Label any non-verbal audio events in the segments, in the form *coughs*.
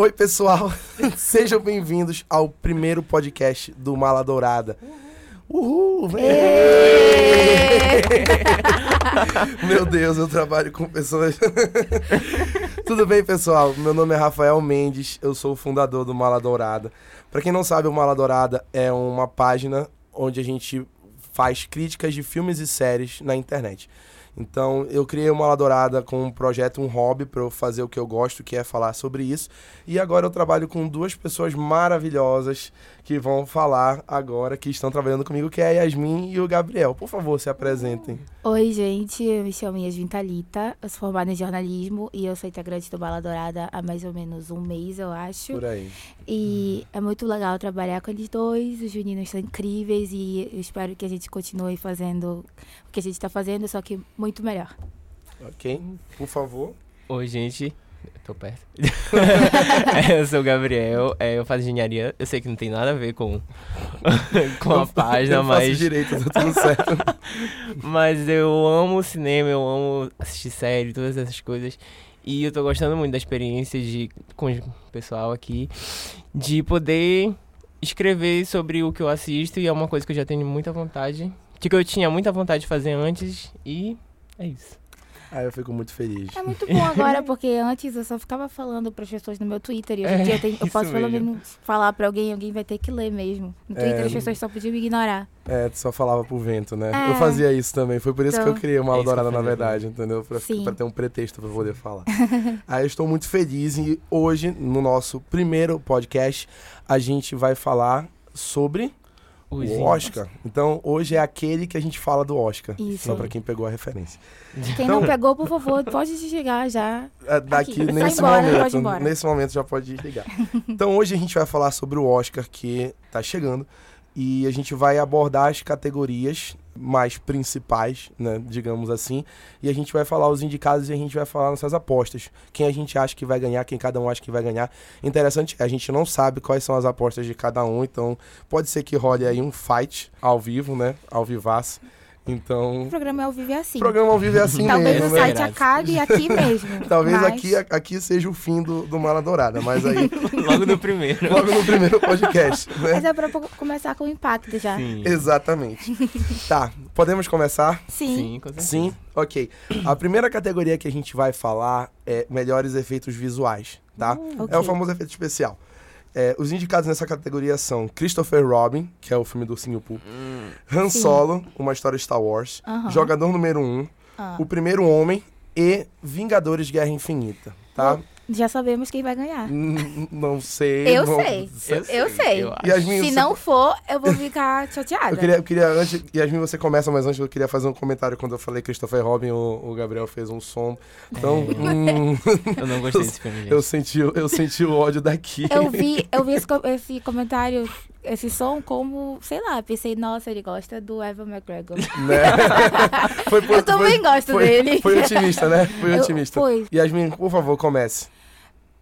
Oi, pessoal. *laughs* Sejam bem-vindos ao primeiro podcast do Mala Dourada. Uhul! *laughs* Meu Deus, eu trabalho com pessoas. *laughs* Tudo bem, pessoal? Meu nome é Rafael Mendes, eu sou o fundador do Mala Dourada. Para quem não sabe, o Mala Dourada é uma página onde a gente faz críticas de filmes e séries na internet. Então, eu criei uma Dourada com um projeto, um hobby para eu fazer o que eu gosto, que é falar sobre isso. E agora eu trabalho com duas pessoas maravilhosas que vão falar agora, que estão trabalhando comigo, que é a Yasmin e o Gabriel. Por favor, se apresentem. Oi, gente, eu me chamo Yasmin Thalita, eu sou formada em jornalismo e eu sou integrante do Bala Dourada há mais ou menos um mês, eu acho. Por aí. E é muito legal trabalhar com eles dois, os meninos são incríveis e eu espero que a gente continue fazendo o que a gente está fazendo, só que muito melhor. Ok, por favor. Oi, gente. Tô perto. *laughs* eu sou o Gabriel, é, eu faço engenharia. Eu sei que não tem nada a ver com, *laughs* com a página, eu mas. Faço direito, tá tudo certo. *laughs* mas eu amo cinema, eu amo assistir série, todas essas coisas. E eu tô gostando muito da experiência de, com o pessoal aqui, de poder escrever sobre o que eu assisto, e é uma coisa que eu já tenho muita vontade. Que eu tinha muita vontade de fazer antes, e é isso. Ah, eu fico muito feliz. É muito bom agora, *laughs* porque antes eu só ficava falando para as pessoas no meu Twitter e hoje em É, dia eu, tenho- eu posso pelo menos falar para alguém, alguém vai ter que ler mesmo. No Twitter É. as pessoas só podiam me ignorar. É, tu só falava pro vento, né? É. Eu fazia isso também. Foi por isso que Então- eu criei uma É aula que eu dourada, na verdade, entendeu? Pra, Sim. pra ter um pretexto pra poder falar. *laughs* Aí eu estou muito feliz e hoje, no nosso primeiro podcast, a gente vai falar sobre Os o Oscar. Então, hoje é aquele que a gente fala do Oscar. Isso. Só pra quem pegou a referência. Quem Então- não pegou, por favor, pode desligar já. É, Daqui, Aqui. Nesse embora, momento, nesse momento já pode desligar. então, hoje a gente vai falar sobre o Oscar que tá chegando. E a gente vai abordar as categorias mais principais, né, digamos assim. E a gente vai falar os indicados e a gente vai falar nossas apostas. Quem a gente acha que vai ganhar, quem cada um acha que vai ganhar. Interessante, a gente não sabe quais são as apostas de cada um, então pode ser que role aí um fight ao vivo, né, ao vivaço. Então, O programa é ao vivo é assim. o programa ao vivo é assim Talvez mesmo, o né? site Verdade. acabe aqui *laughs* mesmo. Talvez mas- aqui, aqui seja o fim do, do Mala Dourada, mas aí, *laughs* Logo no primeiro. logo no primeiro podcast, *laughs* Mas né? é pra começar com o impacto já. Sim. Exatamente. Tá, podemos começar? Sim. Sim, com certeza. Sim? Ok. A primeira categoria que a gente vai falar é melhores efeitos visuais, tá? É ok. o famoso efeito especial. É, os indicados nessa categoria são Christopher Robin, que é o filme do Ursinho Pooh, Han Sim. Solo, uma história Star Wars, Aham. Jogador Número 1, um, Ah. O Primeiro Homem e Vingadores Guerra Infinita, tá? Já sabemos quem vai ganhar. N- Não sei. Eu não- sei. *laughs* Eu sei. eu. Yasmin, Se você- não for, eu vou ficar *laughs* chateada. Eu queria, eu queria antes, Yasmin, você começa, mas antes eu queria fazer um comentário. Quando eu falei Christopher Robin, o, o Gabriel fez um som. Então, hum, *laughs* Eu não gostei desse filme, eu, senti, o- eu senti o ódio daqui. Eu vi, eu vi esse, esse comentário, esse som, como, sei lá, pensei, nossa, ele gosta do Evan McGregor. *laughs* Né? *laughs* Foi, Eu também gosto foi, dele. Foi otimista, né? *laughs* Foi Eu- otimista. foi. Yasmin, por favor, comece.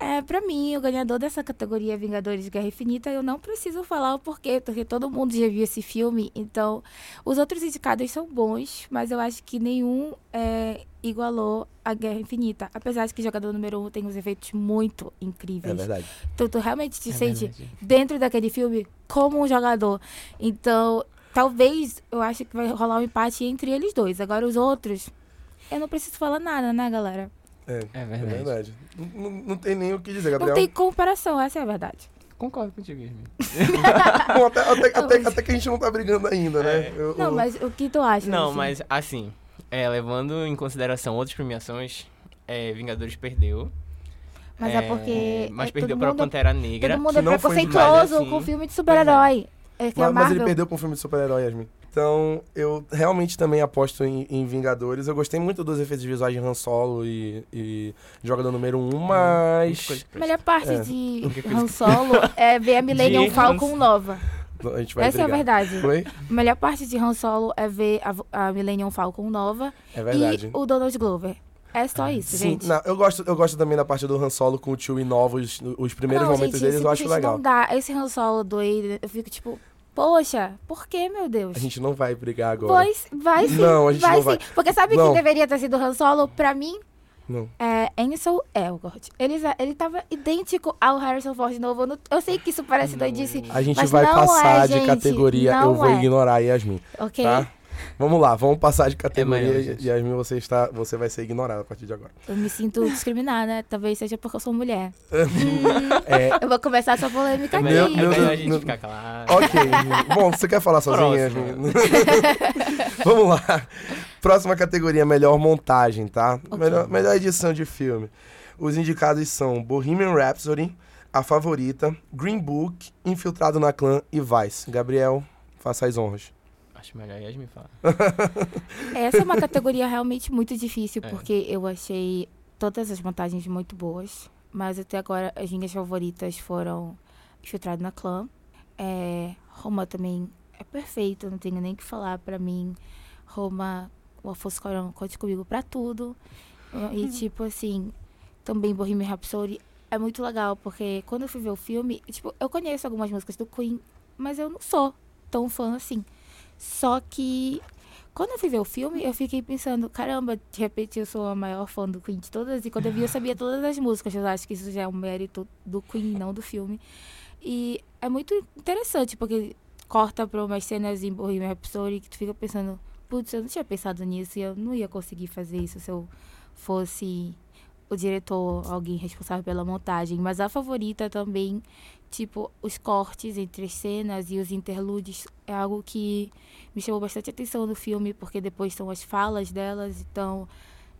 É, pra mim, o ganhador dessa categoria Vingadores de Guerra Infinita, eu não preciso falar o porquê, porque todo mundo já viu esse filme, então os outros indicados são bons, mas eu acho que nenhum é, igualou a Guerra Infinita. Apesar de que Jogador Número 1 um tem uns efeitos muito É incríveis. verdade. tu, tu realmente te É sente verdade. dentro daquele filme como um jogador. Então, talvez eu acho que vai rolar um empate entre eles dois. Agora os outros, eu não preciso falar nada, né, galera? É, É é verdade. verdade. Não, não tem nem o que dizer, Gabriel. Não tem comparação, essa é a verdade. Concordo contigo. *laughs* Bom, até, até, até, até que a gente não tá brigando ainda, né? É. Eu- Não, eu- mas o que tu acha? Não, assim? mas assim, é, levando em consideração outras premiações, é, Vingadores perdeu. Mas é porque Mas é, perdeu todo pra mundo, Pantera Negra. todo mundo que é não foi preconceituoso assim. com filme de super-herói. É a Mas, mas ele perdeu pra um filme de super-herói, Yasmin. Então, eu realmente também aposto em, em Vingadores. Eu gostei muito dos efeitos visuais de Han Solo e, e Jogador Número 1, um, Muita mas... A melhor parte É. de Han Solo é ver a *laughs* Millennium Falcon nova. A gente vai Essa é a brigar. verdade. Foi? A melhor parte de Han Solo é ver a, a Millennium Falcon nova É verdade. e o Donald Glover. É só isso, Sim, gente. não, eu gosto, eu gosto também da parte do Han Solo com o Chewie novos, os primeiros Não, momentos gente, deles eu acho legal. Não dá. Esse Han Solo do Aiden, eu fico tipo, poxa, por que, meu Deus? A gente não vai brigar agora. Vai, vai sim. Não, a gente vai não sim. vai. Porque sabe Não. quem deveria ter sido Han Solo? Pra mim, Não. É Ansel Elgort. Ele, ele tava idêntico ao Harrison Ford novo. Eu, não- eu sei que isso parece doidice. A gente Mas vai não passar é, de gente, categoria. não eu vou é. ignorar a Yasmin, Ok? tá? Vamos lá, vamos passar de categoria. gente. Yasmin, você, está, você vai ser ignorada a partir de agora. Eu me sinto discriminada. *laughs* Talvez seja porque eu sou mulher. *laughs* É, Eu vou começar essa polêmica É aqui. melhor, Meu é melhor a gente ficar calado. ok. Bom, você quer falar sozinha. Yasmin? *laughs* Vamos lá. Próxima categoria, melhor montagem, tá? Ok. Melhor, melhor edição de filme. Os indicados são Bohemian Rhapsody, A Favorita, Green Book, Infiltrado na Clã e Vice. Gabriel, faça as honras. Acho melhor a Yasmin falar. *laughs* Essa é uma categoria realmente muito difícil, É. porque eu achei todas as montagens muito boas. Mas até agora as minhas favoritas foram Infiltrado na Clã. É, Roma também é perfeito, não tenho nem o que falar pra mim. Roma, o Afonso Corão, conte comigo pra tudo. E tipo assim, também Bohemian Rhapsody é muito legal, porque quando eu fui ver o filme, tipo, eu conheço algumas músicas do Queen, mas eu não sou tão fã assim. Só que quando eu fui ver o filme, eu fiquei pensando, caramba, de repente eu sou a maior fã do Queen de todas, e quando eu vi eu sabia *laughs* todas as músicas. Eu acho que isso já é um mérito do Queen, não do filme. E é muito interessante, porque corta pra umas cenas em Bohemian Rhapsody que tu fica pensando, putz, eu não tinha pensado nisso e eu não ia conseguir fazer isso se eu fosse o diretor, alguém responsável pela montagem. Mas a favorita também, tipo, os cortes entre as cenas e os interlúdios é algo que me chamou bastante atenção no filme, porque depois são as falas delas, então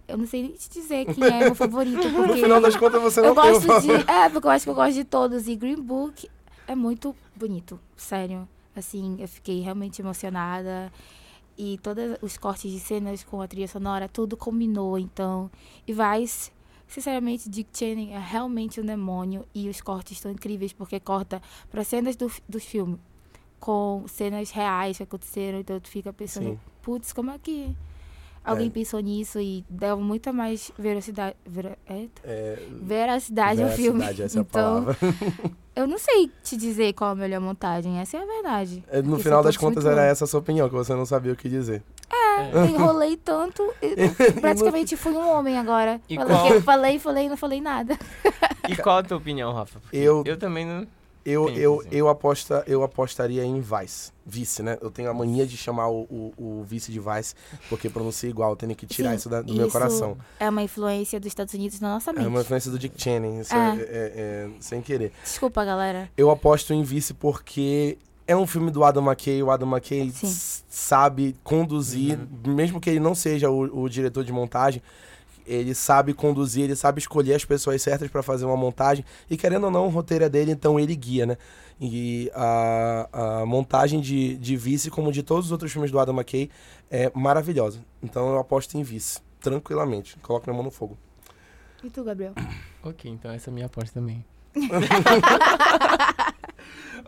eu não sei nem te dizer quem é meu favorito, *laughs* No porque final das contas, você não eu tem um gosto de, favorito. é, porque eu acho que eu gosto de todos e Green Book é muito bonito, sério. Assim, eu fiquei realmente emocionada e todos os cortes de cenas com a trilha sonora, tudo combinou, então. E Vice, sinceramente, Dick Cheney é realmente um demônio e os cortes estão incríveis porque corta para cenas do, fi- do filme com cenas reais que aconteceram, então tu fica pensando, putz, como é que alguém É. pensou nisso e deu muita mais velocidade, vera, eita, É, veracidade ao filme. veracidade, essa é a então, palavra. *laughs* eu não sei te dizer qual a melhor montagem, essa é a verdade. É, No final das contas, era essa a sua opinião, que você não sabia o que dizer. É. Eu enrolei tanto, *laughs* e praticamente fui um homem agora. E falei, qual- falei, falei e não falei nada. E qual a tua opinião, Rafa? Porque Eu- eu também não. Eu, Sim, eu, eu, aposta, eu apostaria em Vice. Vice, né? Eu tenho a mania de chamar o, o, o vice de Vice, porque pronuncia igual. Eu tenho que tirar Sim, isso da- do meu isso coração. É uma influência dos Estados Unidos na nossa É mente. uma influência do Dick Cheney, isso Ah. é, é- é sem querer. Desculpa, galera. Eu aposto em Vice porque é um filme do Adam McKay. O Adam McKay sabe conduzir, mesmo que ele não seja o, o diretor de montagem, ele sabe conduzir, ele sabe escolher as pessoas certas para fazer uma montagem. E querendo ou não, o roteiro é dele, então ele guia, né? E a, a montagem de, de Vice, como de todos os outros filmes do Adam McKay, é maravilhosa. Então eu aposto em Vice, tranquilamente. Coloco minha mão no fogo. E tu, Gabriel? *coughs* Ok, então essa é a minha aposta também. *laughs*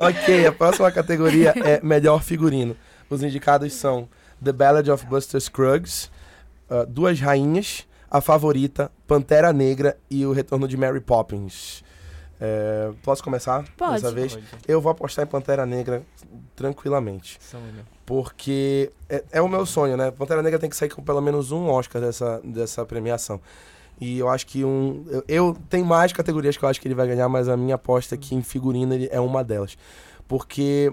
Ok, a próxima categoria é melhor figurino. Os indicados são The Ballad of Buster Scruggs, uh, Duas Rainhas, A Favorita, Pantera Negra e O Retorno de Mary Poppins. É, posso começar Pode. dessa vez? Pode. Eu vou apostar em Pantera Negra tranquilamente. Sonho. Porque é, é o meu sonho, né? Pantera Negra tem que sair com pelo menos um Oscar dessa, dessa premiação. E eu acho que um. Eu, eu tem mais categorias que eu acho que ele vai ganhar, mas a minha aposta é que em figurino ele é uma delas. Porque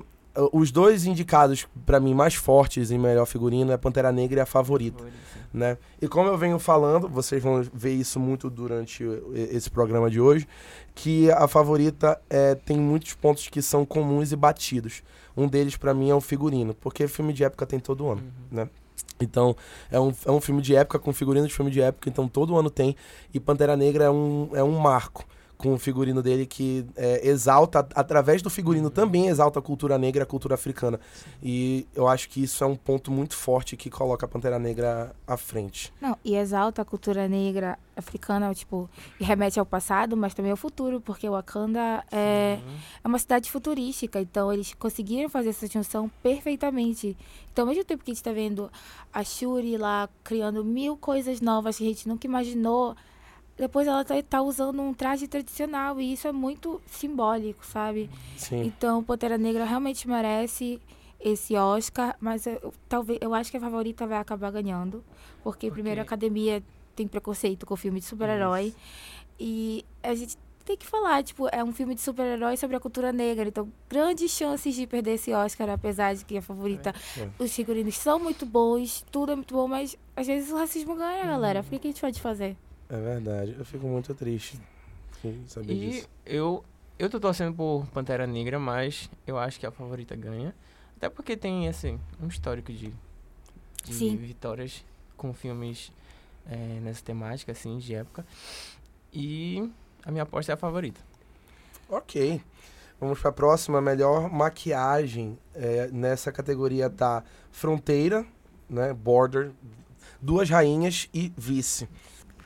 os dois indicados, pra mim, mais fortes em melhor figurino é Pantera Negra e a favorita né? E como eu venho falando, vocês vão ver isso muito durante esse programa de hoje, que a favorita é, tem muitos pontos que são comuns e batidos. Um deles, pra mim, é o figurino, porque filme de época tem todo ano, né? Então, é um, é um filme de época com figurino de filme de época, então todo ano tem. E Pantera Negra é um, é um marco com o figurino dele que é, exalta, através do figurino também exalta a cultura negra a cultura africana. E eu acho que isso é um ponto muito forte que coloca a Pantera Negra à frente. Não, e exalta a cultura negra africana, tipo, e remete ao passado, mas também ao futuro, porque Wakanda é, é uma cidade futurística, então eles conseguiram fazer essa junção perfeitamente. Então, ao mesmo tempo que a gente tá vendo a Shuri lá criando mil coisas novas que a gente nunca imaginou, depois ela tá, tá usando um traje tradicional, e isso é muito simbólico, sabe? Sim. Então, Pantera Negra realmente merece esse Oscar, mas eu, talvez eu acho que a favorita vai acabar ganhando, porque primeiro a academia tem preconceito com filme de super-herói. E a gente tem que falar, tipo, é um filme de super-herói sobre a cultura negra. Então, grandes chances de perder esse Oscar, apesar de que a favorita. É. Os figurinos são muito bons, tudo é muito bom, mas às vezes o racismo ganha, galera. O que a gente pode fazer? É verdade. Eu fico muito triste em saber E disso. eu, eu tô torcendo por Pantera Negra, mas eu acho que a favorita ganha. Até porque tem, assim, um histórico de, de vitórias com filmes eh, nessa temática, assim, de época. E a minha aposta é a favorita. Ok. Vamos para a próxima, melhor maquiagem. É, nessa categoria tá Fronteira, né? Border, Duas Rainhas e Vice.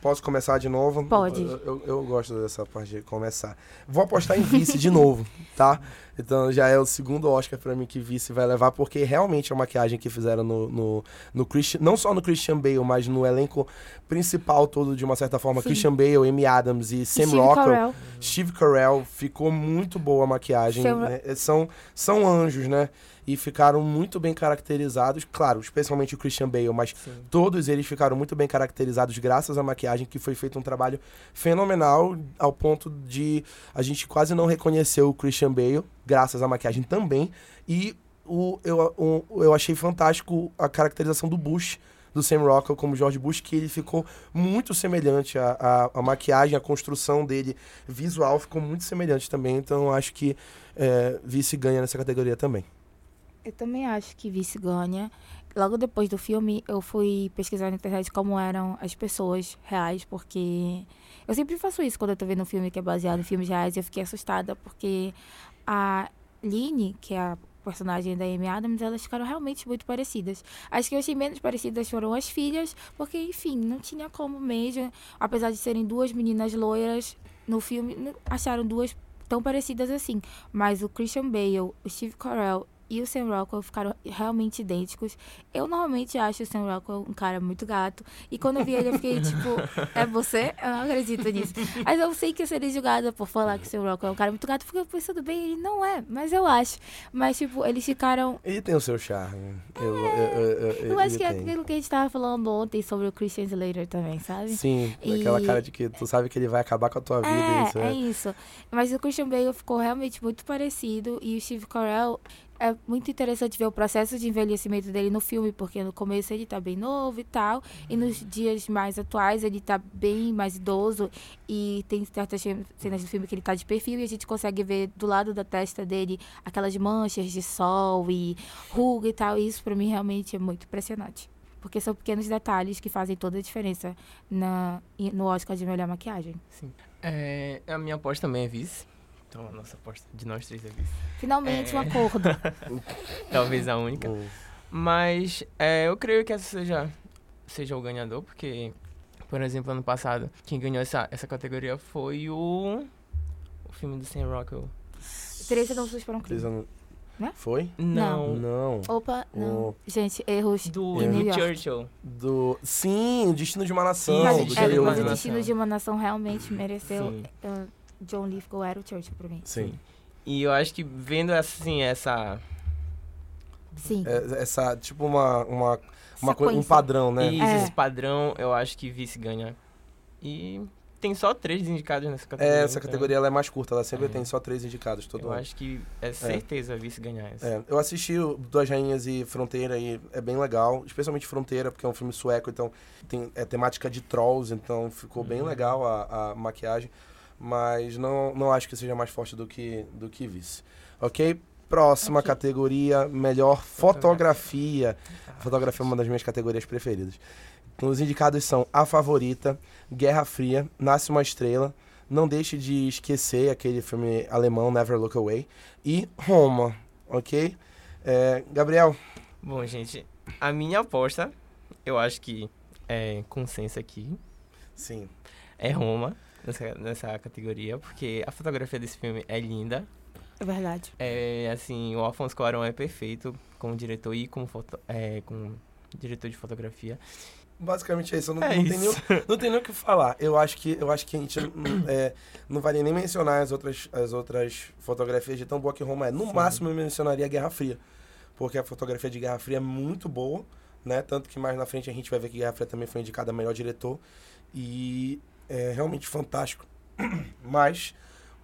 Posso começar de novo? Pode. Eu, eu- eu gosto dessa parte de começar. Vou apostar em Vice de *laughs* novo, tá? Então já é o segundo Oscar pra mim que Vice vai levar, porque realmente a maquiagem que fizeram no, no, no Christian, não só no Christian Bale, mas no elenco principal todo, de uma certa forma, Sim. Christian Bale, Amy Adams e Sam Steve Rockwell. Steve Carell, ficou muito boa a maquiagem. Sam- né? São, são anjos, né? E ficaram muito bem caracterizados. Claro, especialmente o Christian Bale, mas Sim. todos eles ficaram muito bem caracterizados graças à maquiagem, que foi feito um trabalho fenomenal, ao ponto de a gente quase não reconhecer o Christian Bale, graças à maquiagem também. E o, eu, o- eu achei fantástico a caracterização do Bush, do Sam Rockwell como George Bush, que ele ficou muito semelhante. A maquiagem, a construção dele visual ficou muito semelhante também. Então eu acho que é, Vice ganha nessa categoria também. Eu também acho que Vice ganha. Logo depois do filme, eu fui pesquisar na internet como eram as pessoas reais, porque eu sempre faço isso quando eu tô vendo um filme que é baseado em filmes reais. Eu fiquei assustada, porque a Lynn, que é a personagem da Amy Adams, elas ficaram realmente muito parecidas. As que eu achei menos parecidas foram as filhas, porque, enfim, não tinha como mesmo. Apesar de serem duas meninas loiras, no filme acharam duas tão parecidas assim. Mas o Christian Bale, o Steve Carell e o Sam Rockwell ficaram realmente idênticos. Eu normalmente acho o Sam Rockwell um cara muito gato. E quando eu vi ele, eu fiquei *laughs* tipo, é você? Eu não acredito nisso. Mas eu sei que eu seria julgada por falar que o Sam Rockwell é um cara muito gato. Fiquei pensando bem, ele não é, mas eu acho. Mas, tipo, eles ficaram. Ele tem o seu charme. Eu, eu, eu, eu, Eu acho que é tem. aquilo que a gente tava falando ontem sobre o Christian Slater também, sabe? Sim, E- aquela cara de que tu sabe que ele vai acabar com a tua vida. É, isso, é né? isso. Mas o Christian Bale ficou realmente muito parecido e o Steve Carell é muito interessante ver o processo de envelhecimento dele no filme, porque no começo ele tá bem novo e tal, e nos dias mais atuais ele tá bem mais idoso e tem certas cenas do filme que ele tá de perfil e a gente consegue ver do lado da testa dele aquelas manchas de sol e ruga e tal, e isso pra mim realmente é muito impressionante. Porque são pequenos detalhes que fazem toda a diferença na, no Oscar de melhor maquiagem. Sim. É, a minha aposta também é vice. Então a nossa aposta de nós três é vice. Finalmente um É. acordo. *laughs* Talvez a única. Mas é, eu creio que essa seja, seja o ganhador, porque, por exemplo, ano passado, quem ganhou essa, essa categoria foi o. O filme do Sam Rockwell. Teresa não suspara um crime. Três anos- Né? Foi? Não. Não. Opa, não. O- Gente, erros Do em New York. Churchill. Do. Sim, o Destino de uma Nação. Sim, Mas, é, de Jerry uma mas o. Destino de uma Nação realmente mereceu. Sim. uh, John Lithgow era o Churchill pra mim. Sim. E eu acho que vendo assim, essa. Sim. É, essa, tipo, uma, uma, uma coi- um padrão, né? Isso, É. esse padrão, eu acho que vice ganha. E tem só três indicados nessa categoria. É, essa então categoria ela é mais curta, ela sempre É. tem só três indicados todo Eu ano. acho que é certeza vice ganhar essa. É, eu assisti o Duas Rainhas e Fronteira e é bem legal, especialmente Fronteira, porque é um filme sueco, então tem é temática de trolls, então ficou bem Uhum. legal a, a maquiagem, mas não, não acho que seja mais forte do que, do que Vice. Ok? Próxima Ok. categoria, melhor fotografia. Fotografia é uma das minhas categorias preferidas. Então, os indicados são A Favorita, Guerra Fria, Nasce uma Estrela, Não Deixe de Esquecer, aquele filme alemão Never Look Away, e Roma, ok? É, Gabriel, Bom, gente, a minha aposta, eu acho que é consenso aqui, sim, é Roma, nessa, nessa categoria, porque a fotografia desse filme é linda. É verdade. É, assim, o Alfonso Cuarón é perfeito como diretor e como, foto, é, como diretor de fotografia. basicamente é isso. Não, É não Tem nem, isso. o- *laughs* não tem nem o que falar. Eu acho que, eu acho que a gente é, não vale nem mencionar as outras, as outras fotografias de tão boa que Roma é. No Sim. máximo, eu mencionaria a Guerra Fria. Porque a fotografia de Guerra Fria é muito boa. né? Tanto que mais na frente a gente vai ver que Guerra Fria também foi indicado a melhor diretor. E é realmente fantástico. *clears throat* Mas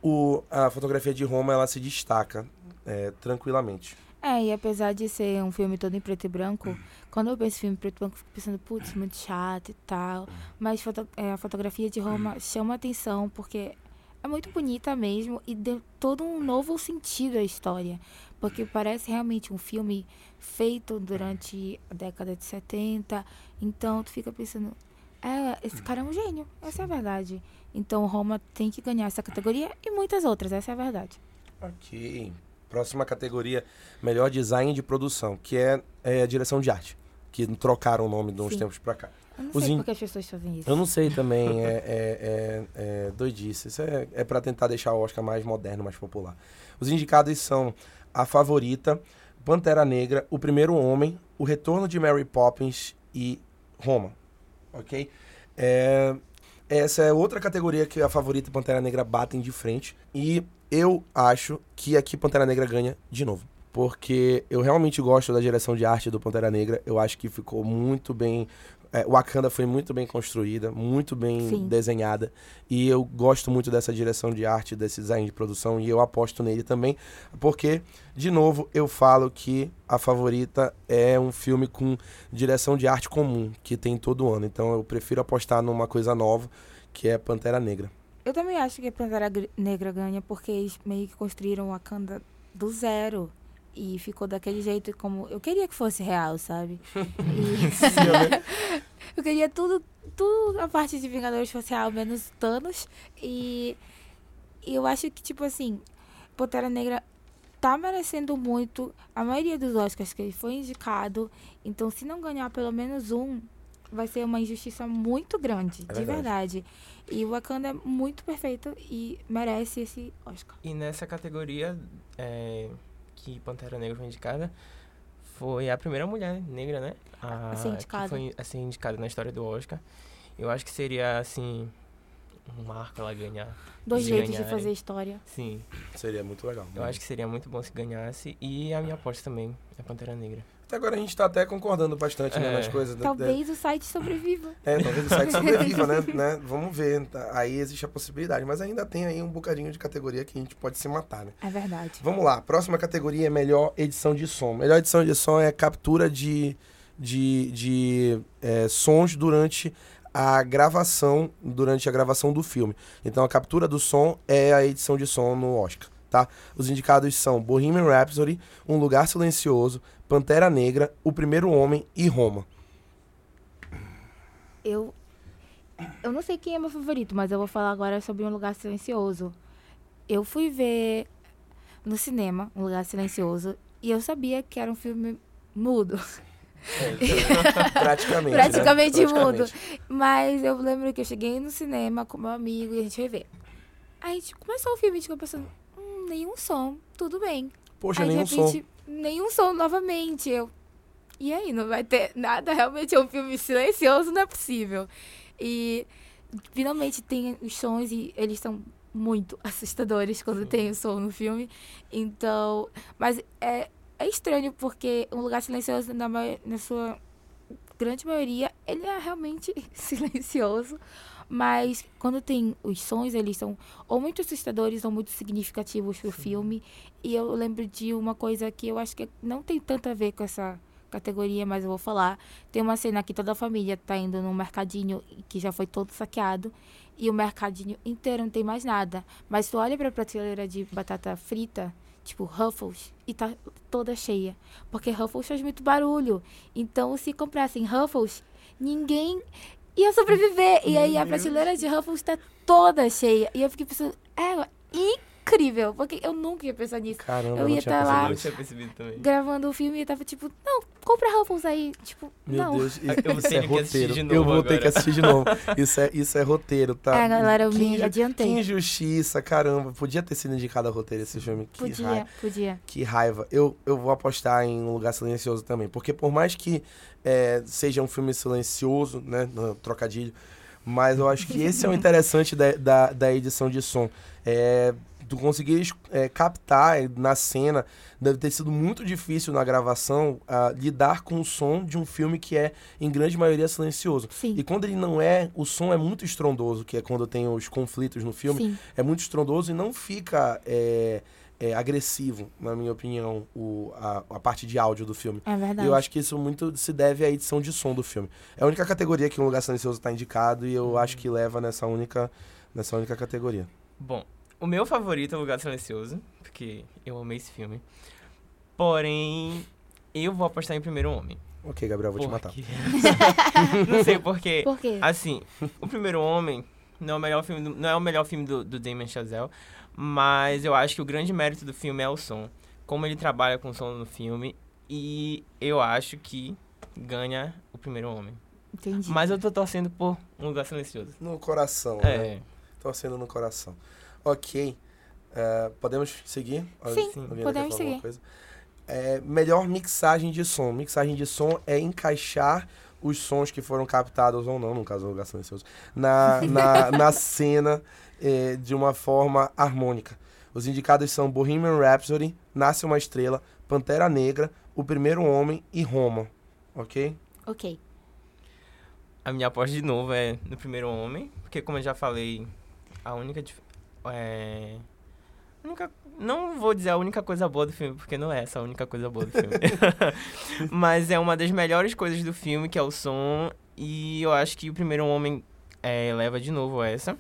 o, a fotografia de Roma, ela se destaca é, tranquilamente. É, e apesar de ser um filme todo em preto e branco, *clears throat* quando eu penso em filme preto e branco, eu fico pensando, putz, muito chato e tal. Mas foto, é, a fotografia de Roma *clears throat* chama atenção porque é muito bonita mesmo e deu todo um novo sentido à história. Porque parece realmente um filme feito durante a década de 70. Então tu fica pensando, é, esse cara é um gênio, essa é a verdade. Então Roma tem que ganhar essa categoria e muitas outras, essa é a verdade. Ok. Próxima categoria, melhor design de produção, que é, é a direção de arte. Que trocaram o nome de uns Sim. tempos pra cá. Eu não Os sei in- por que as pessoas fazem isso. Eu não sei também, é, é, é, é doidice. Isso é, é para tentar deixar o Oscar mais moderno, mais popular. Os indicados são A Favorita, Pantera Negra, O Primeiro Homem, O Retorno de Mary Poppins e Roma. Ok? É, essa é outra categoria que a Favorita e Pantera Negra batem de frente. E eu acho que aqui Pantera Negra ganha de novo. Porque eu realmente gosto da direção de arte do Pantera Negra. Eu acho que ficou muito bem. É, Wakanda foi muito bem construída, muito bem Sim. desenhada. E eu gosto muito dessa direção de arte, desse design de produção. E eu aposto nele também. Porque, de novo, eu falo que a favorita é um filme com direção de arte comum, que tem todo ano. Então eu prefiro apostar numa coisa nova, que é Pantera Negra. Eu também acho que Pantera Gr- Negra ganha porque eles meio que construíram Wakanda do zero. E ficou daquele jeito como eu queria que fosse real, sabe? E- *laughs* eu queria tudo, tudo a parte de Vingadores fosse real, menos Thanos. E, e eu acho que, tipo assim, Pantera Negra tá merecendo muito a maioria dos Oscars que ele foi indicado. Então, se não ganhar pelo menos um, vai ser uma injustiça muito grande, É de verdade. verdade. E o Wakanda é muito perfeito e merece esse Oscar. E nessa categoria é, que Pantera Negra foi indicada, foi a primeira mulher negra, né? A, A ser indicada. Que foi a ser indicada na história do Oscar. Eu acho que seria, assim, um marco ela ganhar. Dois jeitos de fazer história. Sim, Seria muito legal. eu acho que seria muito bom se ganhasse. E a minha aposta também é Pantera Negra. Até agora a gente tá até concordando bastante né, É. nas coisas. da- Talvez o site sobreviva. É, talvez o site sobreviva, né? *laughs* né? Vamos ver. tá? Aí existe a possibilidade. Mas ainda tem aí um bocadinho de categoria que a gente pode se matar, né? É verdade. Vamos lá. Próxima categoria é melhor edição de som. Melhor edição de som é captura de, de, de é, sons durante a gravação, durante a gravação do filme. Então a captura do som é a edição de som no Oscar, tá? Os indicados são Bohemian Rhapsody, Um Lugar Silencioso, Pantera Negra, O Primeiro Homem e Roma. Eu. Eu não sei quem é meu favorito, mas eu vou falar agora sobre Um Lugar Silencioso. Eu fui ver no cinema Um Lugar Silencioso e eu sabia que era um filme mudo. *laughs* Praticamente. né? Praticamente mudo. Praticamente. Mas eu lembro que eu cheguei no cinema com meu amigo e a gente foi ver. Aí a gente começou o filme e a gente ficou pensando, nenhum som, tudo bem. Poxa, aí nenhum repente, som. nenhum som novamente. Eu. E aí, não vai ter nada? Realmente é um filme silencioso, não é possível. E finalmente tem os sons e eles são muito *laughs* assustadores quando tem o som no filme. Então. Mas é, é estranho porque um lugar silencioso, na, na sua grande maioria, ele é realmente *laughs* silencioso. Mas quando tem os sons, eles são ou muito assustadores ou muito significativos pro filme. E eu lembro de uma coisa que eu acho que não tem tanto a ver com essa categoria, mas eu vou falar. Tem uma cena que toda a família tá indo num mercadinho que já foi todo saqueado. E o mercadinho inteiro não tem mais nada. Mas tu olha pra prateleira de batata frita, tipo Ruffles, e tá toda cheia. Porque Ruffles faz muito barulho. Então, se comprassem Ruffles, ninguém ia sobreviver. E aí a prateleira de Ruffles tá toda cheia. E eu fiquei pensando, é incrível. Porque eu nunca ia pensar nisso. Caramba, Eu não ia tinha tá lá. Eu percebido. tinha percebido também. Gravando o filme e tava tipo, não, compra Ruffles aí. Tipo, Meu não. Deus, isso, Eu vou isso ter é roteiro. eu vou ter agora. que assistir de novo. Isso é, isso é roteiro, tá? É, galera, eu me Que- adiantei. Que injustiça, caramba. Podia ter sido indicado a roteiro esse filme. Que Podia, raiva. podia. Que raiva. Eu, eu vou apostar em Um Lugar Silencioso também. Porque por mais que é, seja um filme silencioso, né? No trocadilho. Mas eu acho que esse é o interessante da, da, da edição de som. É, tu conseguir é, captar na cena, deve ter sido muito difícil na gravação uh, lidar com o som de um filme que é, em grande maioria, silencioso. Sim. E quando ele não é, o som é muito estrondoso, que é quando tem os conflitos no filme, Sim. é muito estrondoso e não fica é, é, agressivo, na minha opinião, o, a, a parte de áudio do filme. É E verdade. eu acho que isso muito se deve à edição de som do filme. É a única categoria que um lugar silencioso está indicado e eu acho que leva nessa única, nessa única categoria. Bom, o meu favorito é o Lugar Silencioso, porque eu amei esse filme. Porém, eu vou apostar em Primeiro Homem. Ok, Gabriel, vou te matar. Porque- *laughs* não sei porque. Por quê? Assim, o Primeiro Homem não é o melhor filme do, não é o melhor filme do, do Damien Chazelle, mas eu acho que o grande mérito do filme é o som. Como ele trabalha com o som no filme. E eu acho que ganha o Primeiro Homem. Entendi. Mas eu tô torcendo por Um Lugar Silencioso. No coração, né? É. Torcendo no coração. Ok. É, podemos seguir? Sim, podemos seguir. coisa? É, melhor mixagem de som. Mixagem de som é encaixar os sons que foram captados ou não, no caso do lugar silencioso, na, na, *laughs* na cena é, de uma forma harmônica. Os indicados são Bohemian Rhapsody, Nasce uma Estrela, Pantera Negra, O Primeiro Homem e Roma. Ok? Ok. A minha aposta de novo é no Primeiro Homem, porque como eu já falei, a única dif- é única não vou dizer a única coisa boa do filme, porque não é essa a única coisa boa do filme. *laughs* *laughs* Mas é uma das melhores coisas do filme, que é o som, e eu acho que o Primeiro Homem é, leva de novo essa.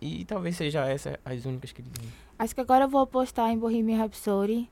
E talvez seja essa as únicas que ele. Acho que agora eu vou apostar em Bohemian Rhapsody,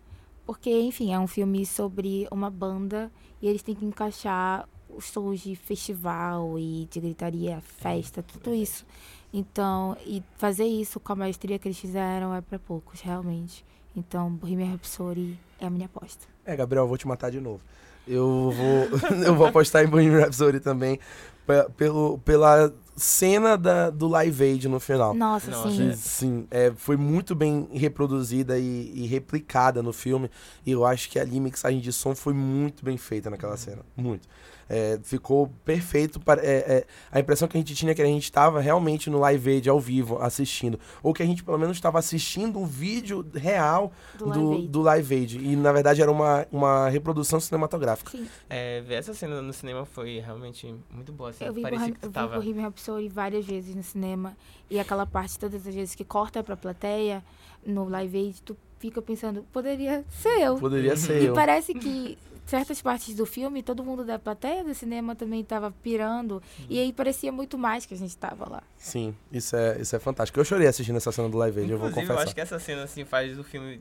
porque, enfim, é um filme sobre uma banda e eles têm que encaixar os sons de festival e de gritaria, festa, tudo isso. Então, e fazer isso com a maestria que eles fizeram é pra poucos, realmente. Então, Bohemian Rhapsody é a minha aposta. É, Gabriel, eu vou te matar de novo. Eu vou, *laughs* eu vou apostar em Bohemian Rhapsody também, pe- pelo, pela cena da, do Live Aid no final. Nossa, Nossa, sim. Que, sim, é, foi muito bem reproduzida e, e replicada no filme. E eu acho que ali a mixagem de som foi muito bem feita naquela cena. Muito. É, ficou perfeito. Para, é, é, a impressão que a gente tinha é que a gente estava realmente no Live Aid ao vivo assistindo. Ou que a gente pelo menos estava assistindo o vídeo real Do do, Live Aid. do Live Aid. E na verdade era uma, uma reprodução cinematográfica. Sim. É, ver essa cena no cinema foi realmente muito boa. Assim, Eu vi, parecia que tava... Bohemian Rhapsody várias vezes no cinema. E aquela parte, todas as vezes que corta pra plateia, no Live Aid, tu fica pensando, poderia ser eu. Poderia ser E eu. parece que certas partes do filme, todo mundo da plateia do cinema também tava pirando. E aí parecia muito mais que a gente tava lá. Sim, isso é, isso é fantástico. Eu chorei assistindo essa cena do Live Aid, eu vou confessar. acho que essa cena assim faz o filme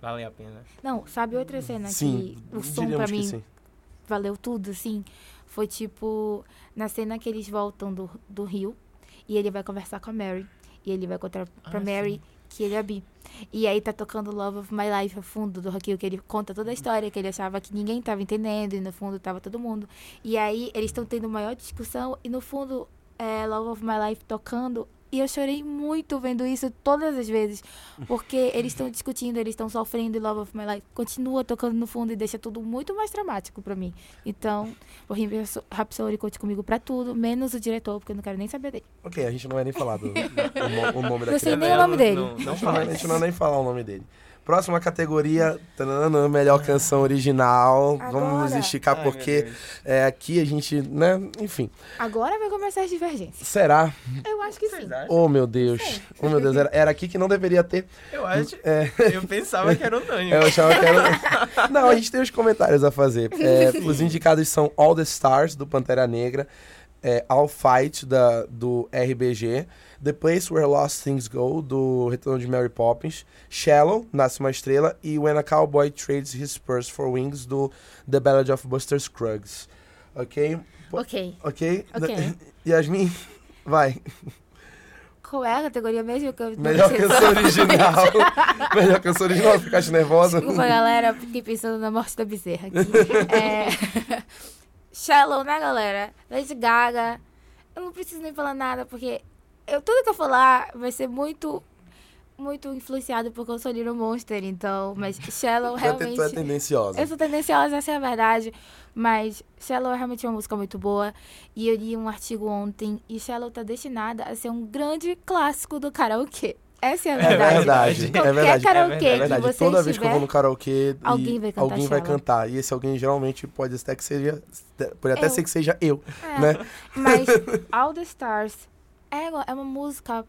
valer a pena. Não, sabe outra cena Sim, que o som que mim sim. valeu tudo, assim? Foi tipo, na cena que eles voltam do, do Rio e ele vai conversar com a Mary. E ele vai contar pra Ah, Mary que ele é bi. E aí tá tocando Love of My Life a fundo do Rock que ele conta toda a história, que ele achava que ninguém tava entendendo, e no fundo tava todo mundo. E aí eles estão tendo maior discussão, e no fundo é Love of My Life tocando. E eu chorei muito vendo isso todas as vezes. Porque *laughs* eles estão discutindo, eles estão sofrendo e Love of My Life continua tocando no fundo e deixa tudo muito mais dramático pra mim. Então, Bohemian Rhapsody conte comigo pra tudo, menos o diretor, porque eu não quero nem saber dele. Ok, a gente não vai nem falar do, o, o nome *laughs* da Não sei nem o nome dele. Não, não não, a gente não vai nem falar o nome dele. Próxima categoria, tanana, melhor canção original. Vamos Agora. esticar Ai, porque é, aqui a gente, né, enfim. Agora vai começar as divergências. Será? Eu acho que sim. Oh, meu Deus. Oh, meu Deus, era, era aqui que não deveria ter. Eu acho. É, Eu pensava que era unânime. eu achava que era... Não, a gente tem os comentários a fazer. É, *laughs* os indicados são All the Stars, do Pantera Negra, é, All Fight, da, do RBG, The Place Where Lost Things Go, do Retorno de Mary Poppins, Shallow, Nasce uma Estrela, e When a Cowboy Trades His Spurs for Wings, do The Ballad of Buster Scruggs. Ok? Ok. Ok? Ok. *laughs* Yasmin, vai. Qual é a categoria mesmo que eu Melhor canção original. *laughs* Melhor canção original, ficaste nervosa? Desculpa, galera, fiquei pensando na morte da bezerra aqui. *laughs* É... Shallow, né, galera? Lady Gaga. Eu não preciso nem falar nada, porque eu, tudo que eu falar vai ser muito muito influenciado porque eu sou Little Monster, então. Mas Shallow *laughs* Tu é, realmente. tu é tendenciosa. Eu sou tendenciosa, essa é a verdade. Mas Shallow é realmente uma música muito boa. E eu li um artigo ontem. E Shallow tá destinada a ser um grande clássico do karaokê. Essa é a É verdade. verdade, é Qualquer verdade. karaokê É É que verdade, você toda vez que eu estiver, vou no karaokê, alguém vai cantar alguém vai cantar. E esse alguém geralmente pode até que seja. Pode até Eu. ser que seja eu, É, né? Mas *laughs* All the Stars é, é uma música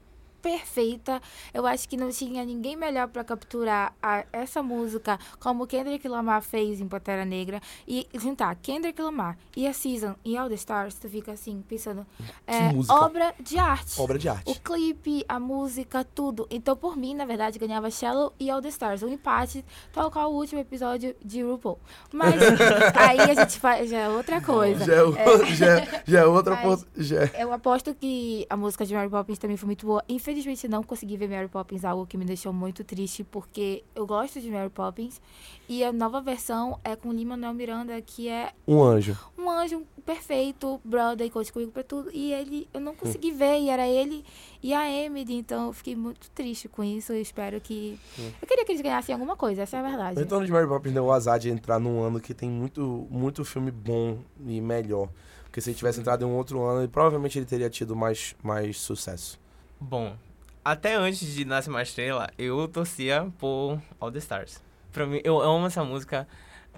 perfeita. Eu acho que não tinha ninguém melhor pra capturar a- essa música como Kendrick Lamar fez em Pantera Negra. E juntar Kendrick Lamar e a Season e All the Stars, tu fica assim, pensando. É, obra de arte. Obra de O arte. clipe, a música, tudo. Então, por mim, na verdade, ganhava Shallow e All the Stars. Um empate, tal qual o último episódio de RuPaul. Mas *laughs* aí a gente faz. Já é outra coisa. Já é, o- *laughs* já, é- já é outra. Mas- Já é- Eu aposto que a música de Mary Poppins também foi muito boa. Infelizmente, não consegui ver Mary Poppins, algo que me deixou muito triste, porque eu gosto de Mary Poppins. E a nova versão é com Lin-Manuel Miranda, que é um anjo. um anjo perfeito, brother, conte comigo pra tudo. E ele, eu Hum. não consegui ver, e era ele e a Emily, então eu fiquei muito triste com isso. Eu espero que. Hum. Eu queria que eles ganhassem alguma coisa, essa é a verdade. O retorno de Mary Poppins deu o azar de entrar num ano que tem muito, muito filme bom e melhor. Porque se ele tivesse entrado em um outro ano, ele, provavelmente ele teria tido mais, mais sucesso. Bom, até antes de Nasce Uma Estrela, eu torcia por All the Stars. Pra mim, eu amo essa música.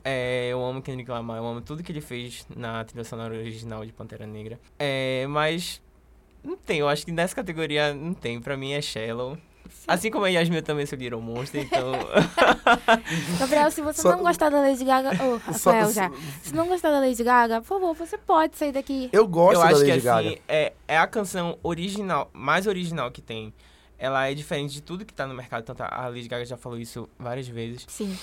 é, eu amo Kendrick Lamar, eu amo tudo que ele fez na trilha sonora original de Pantera Negra. É, mas não tem, eu acho que nessa categoria não tem. Pra mim é Shallow. Assim como a Yasmin eu também sou Little Monster, então. *laughs* Gabriel, se você Só- não gostar da Lady Gaga. Ô, *laughs* Só- Rafael já. Se não gostar da Lady Gaga, por favor, você pode sair daqui. Eu gosto eu da acho Lady que Gaga. assim, é, é a canção original, mais original que tem. Ela é diferente de tudo que tá no mercado, tanto a Lady Gaga já falou isso várias vezes. Sim.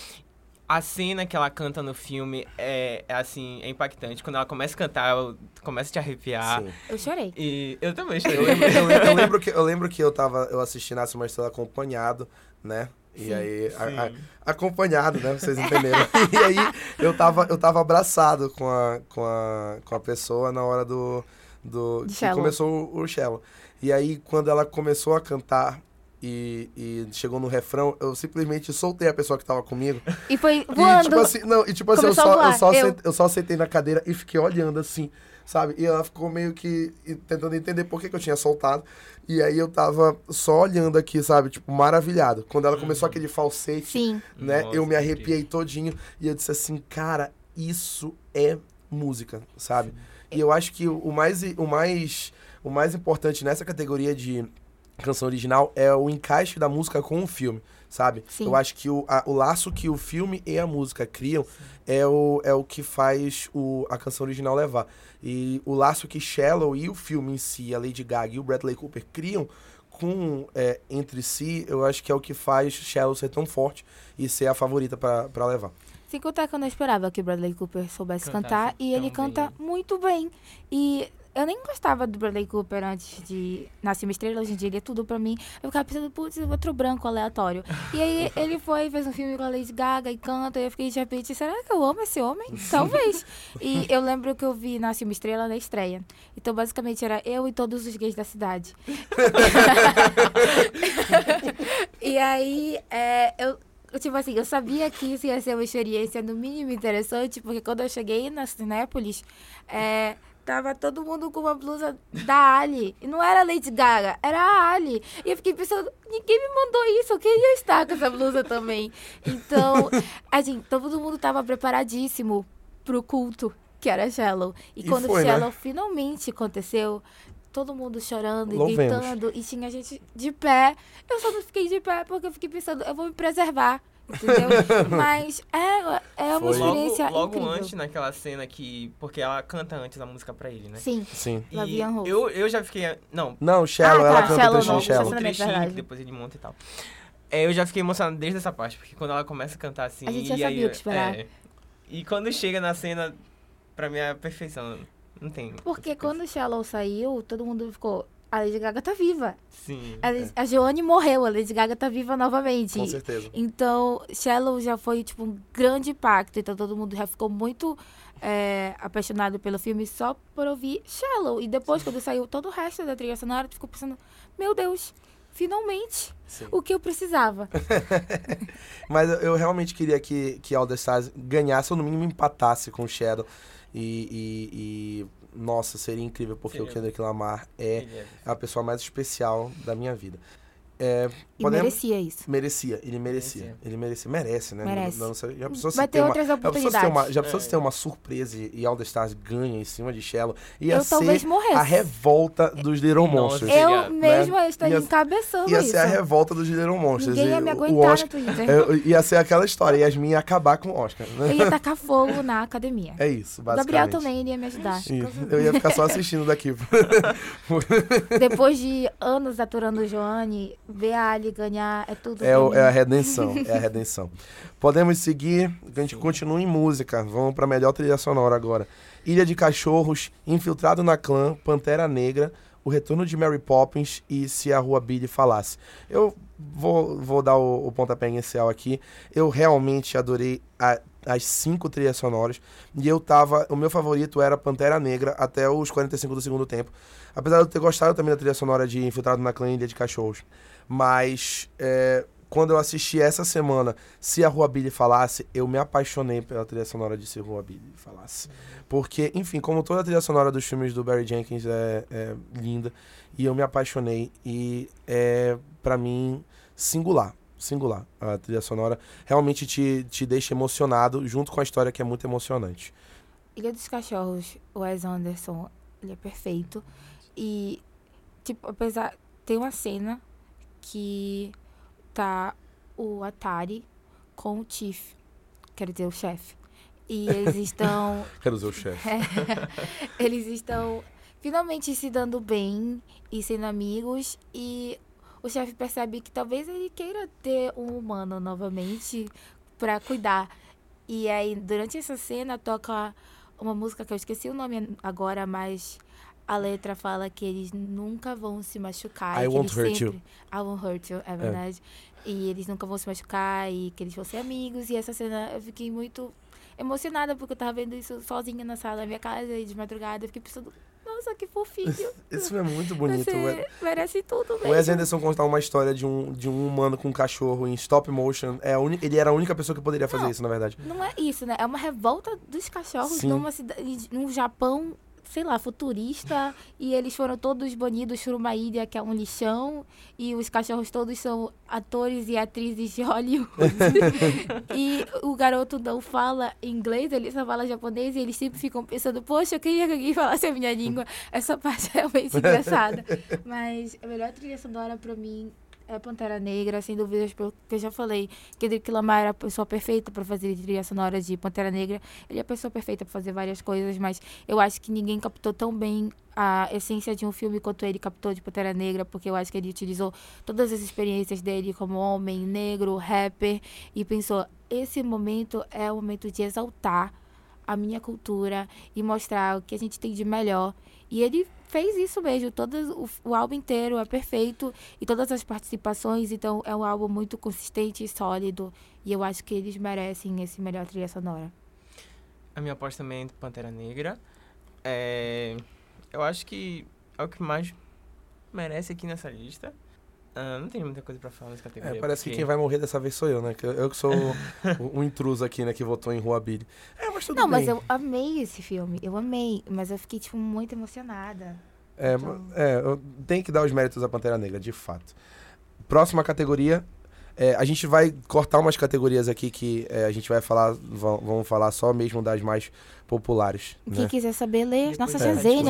A cena que ela canta no filme é, é, assim, é impactante. Quando ela começa a cantar, eu começo a te arrepiar. Sim. Eu chorei. E eu também Eu chorei. lembro, eu lembro- eu lembro que, eu lembro que eu tava, eu assisti Nasce uma Estrela acompanhado, né? E Sim. aí, a- a- Sim. acompanhado, né? Vocês entenderam. *laughs* e aí, eu tava, eu tava abraçado com a, com a, com a pessoa na hora do, do De que começou o, o Shallow. E aí, quando ela começou a cantar e, e chegou no refrão, eu simplesmente soltei a pessoa que tava comigo. E foi E voando. tipo assim, não, e tipo assim, eu Começou só, eu, só eu- sent- eu só sentei na cadeira e fiquei olhando assim, sabe? E ela ficou meio que e- tentando entender por que, que eu tinha soltado. E aí eu tava só olhando aqui, sabe? Tipo, maravilhado. Quando ela começou aquele falsete, Sim. né? Nossa, eu me que arrepiei todinho e eu disse assim, cara, isso é música, sabe? E eu acho que o o mais, o mais, o mais importante nessa categoria de canção original é o encaixe da música com o filme, sabe? Sim. Eu acho que o, a- o laço que o filme e a música criam é o, é o que faz o, a canção original levar. E o laço que Shallow e o filme em si, a Lady Gaga e o Bradley Cooper criam com é, entre si, eu acho que é o que faz Shallow ser tão forte e ser a favorita pra pra levar. Sem contar que eu não esperava que o Bradley Cooper soubesse Cantasse cantar. E ele tão canta muito bem. E eu nem gostava do Bradley Cooper antes de Nascer uma Estrela. Hoje em dia ele é tudo pra mim. Eu ficava pensando, putz, outro branco aleatório. E aí *laughs* ele foi, fez um filme com a Lady Gaga e canta. E eu fiquei de repente, será que eu amo esse homem? *laughs* Talvez. E eu lembro que eu vi Nasce uma Estrela na estreia. Então basicamente era eu e todos os gays da cidade. *laughs* e aí, é, eu, eu, tipo assim, eu sabia que isso ia ser uma experiência no mínimo interessante, porque quando eu cheguei na Cinépolis, é, tava todo mundo com uma blusa da Ali. E não era Lady Gaga, era a Ali. E eu fiquei pensando, ninguém me mandou isso, eu queria estar com essa blusa também. Então, *laughs* assim, todo mundo tava preparadíssimo pro culto, que era Shallow. E, E quando foi, né? Shallow finalmente aconteceu, todo mundo chorando e Louvemos. deitando, e tinha gente de pé. Eu só não fiquei de pé porque eu fiquei pensando, eu vou me preservar. Entendeu? *laughs* Mas é, é uma Foi. experiência Logo, logo antes, naquela cena que. Porque ela canta antes a música pra ele, né? Sim, Sim. E eu, eu já fiquei. Não, Não, Shallow, Ah, ela tá, canta Shallow o trechinho não, Shallow. trechinho que depois ele monta e tal. É, eu já fiquei emocionado desde essa parte, porque quando ela começa a cantar assim. A gente já e sabia aí, o que esperar. é, e quando chega na cena, pra mim é a perfeição. Não tem. Porque quando o Shallow saiu, todo mundo ficou. A Lady Gaga tá viva. Sim. A, a Joane morreu, a Lady Gaga tá viva novamente. Com certeza. Então, Shallow já foi, tipo, um grande impacto. Então, todo mundo já ficou muito é, apaixonado pelo filme só por ouvir Shallow. E depois, quando saiu todo o resto da trilha sonora, tu ficou pensando, meu Deus, finalmente Sim. o que eu precisava. *laughs* Mas eu, eu realmente queria que, que All the Stars ganhasse, ou no mínimo empatasse com o Shadow. E, e- e, nossa, seria incrível, porque Seria. o Kendrick Lamar é Beleza. a pessoa mais especial da minha vida. É, podemos- merecia isso. Merecia, ele merecia. Merecia. Ele merecia, merece, né? Merece. Não, não sei, já se Vai tem ter uma, outras já se ter oportunidades. uma, já pensou se É. ter uma surpresa e, All the Stars ganha em cima de Shello? Ia eu ser talvez morresse. a revolta dos Little Nossa, Monsters. Eu mesma estaria Ia- encabeçando Ia isso. ser a revolta dos Little Monsters. Ninguém ia me o aguentar Oscar, no Twitter. *laughs* é, ia ser aquela história, Yasmin ia acabar com o Oscar. né? Eu ia tacar fogo na academia. *laughs* É isso, o basicamente. Gabriel também iria me ajudar. Isso. Eu ia ficar só assistindo daqui. *laughs* Depois de anos aturando o Joane, ver a Ali ganhar é tudo. É, o- é a redenção, é a *laughs* redenção. Podemos seguir, a gente continua em música. Vamos pra melhor trilha sonora agora. Ilha de Cachorros, Infiltrado na Clã, Pantera Negra, O Retorno de Mary Poppins e Se a Rua Billy Falasse. Eu vou, vou dar o, o pontapé inicial aqui. Eu realmente adorei a- as cinco trilhas sonoras. E eu tava. O meu favorito era Pantera Negra até os 45 do segundo tempo. Apesar de eu ter gostado também da trilha sonora de Infiltrado na Clã e Ilha de Cachorros. Mas é, quando eu assisti essa semana Se a Rua Billy Falasse, eu me apaixonei pela trilha sonora de Se a Rua Billy Falasse. Porque, enfim, como toda a trilha sonora dos filmes do Barry Jenkins é, é linda, e eu me apaixonei, e é, para mim, singular. Singular. A trilha sonora realmente te, te deixa emocionado, junto com a história que é muito emocionante. Ilha dos Cachorros, o Wes Anderson, ele é perfeito. E, tipo, apesar. Tem uma cena que tá o Atari com o Chief, quer dizer, o chefe. E eles estão. *laughs* Quero dizer o chefe. *laughs* eles estão finalmente se dando bem e sendo amigos. E o chefe percebe que talvez ele queira ter um humano novamente pra cuidar. E aí, durante essa cena, toca uma música que eu esqueci o nome agora, mas a letra fala que eles nunca vão se machucar. I won't hurt you. sempre... I won't hurt you, é verdade. E eles nunca vão se machucar e que eles vão ser amigos. E essa cena eu fiquei muito emocionada porque eu tava vendo isso sozinha na sala da minha casa e de madrugada. Eu fiquei pensando, nossa, que fofinho. *laughs* Esse filme é muito bonito. Você merece tudo O mesmo. Wes Anderson contar uma história de um, de um humano com um cachorro em stop motion. É a uni- ele era a única pessoa que poderia fazer Não. isso, na verdade. Não é isso, né? É uma revolta dos cachorros Sim. numa cidade, num Japão, sei lá, futurista. e eles foram todos banidos por uma ilha que é um lixão. E os cachorros todos são atores e atrizes de Hollywood. *laughs* e o garoto não fala inglês, ele só fala japonês. E eles sempre ficam pensando, poxa, eu queria que alguém falasse a minha língua. Essa parte é realmente *laughs* engraçada. Mas a melhor trilha sonora pra mim é Pantera Negra, sem dúvidas, pelo que eu já falei. Kendrick Lamar era a pessoa perfeita pra fazer trilha sonora de Pantera Negra. Ele é a pessoa perfeita pra fazer várias coisas, mas eu acho que ninguém captou tão bem a essência de um filme quanto ele captou de Pantera Negra, porque eu acho que ele utilizou todas as experiências dele como homem, negro, rapper, e pensou: esse momento é o momento de exaltar a minha cultura e mostrar o que a gente tem de melhor. E ele fez isso mesmo. Todo o, o álbum inteiro é perfeito e todas as participações. Então é um álbum muito consistente e sólido. E eu acho que eles merecem esse melhor trilha sonora. A minha aposta também é Pantera Negra. É, eu acho que é o que mais merece aqui nessa lista. Ah, não tem muita coisa pra falar nessa categoria. É, parece que porque- quem vai morrer dessa vez sou eu, né? Que Eu, eu que sou o, o intruso aqui, né? Que votou em Rua Billy. É, mas tudo Não, bem. mas eu amei esse filme. Eu amei. Mas eu fiquei, tipo, muito emocionada. É, Então- é, eu tenho que dar os méritos à Pantera Negra, de fato. Próxima categoria. É, a gente vai cortar umas categorias aqui que é, a gente vai falar, vão- vamos falar só mesmo das mais populares. Quem Né? quiser saber, lê as nossas usa resenhas.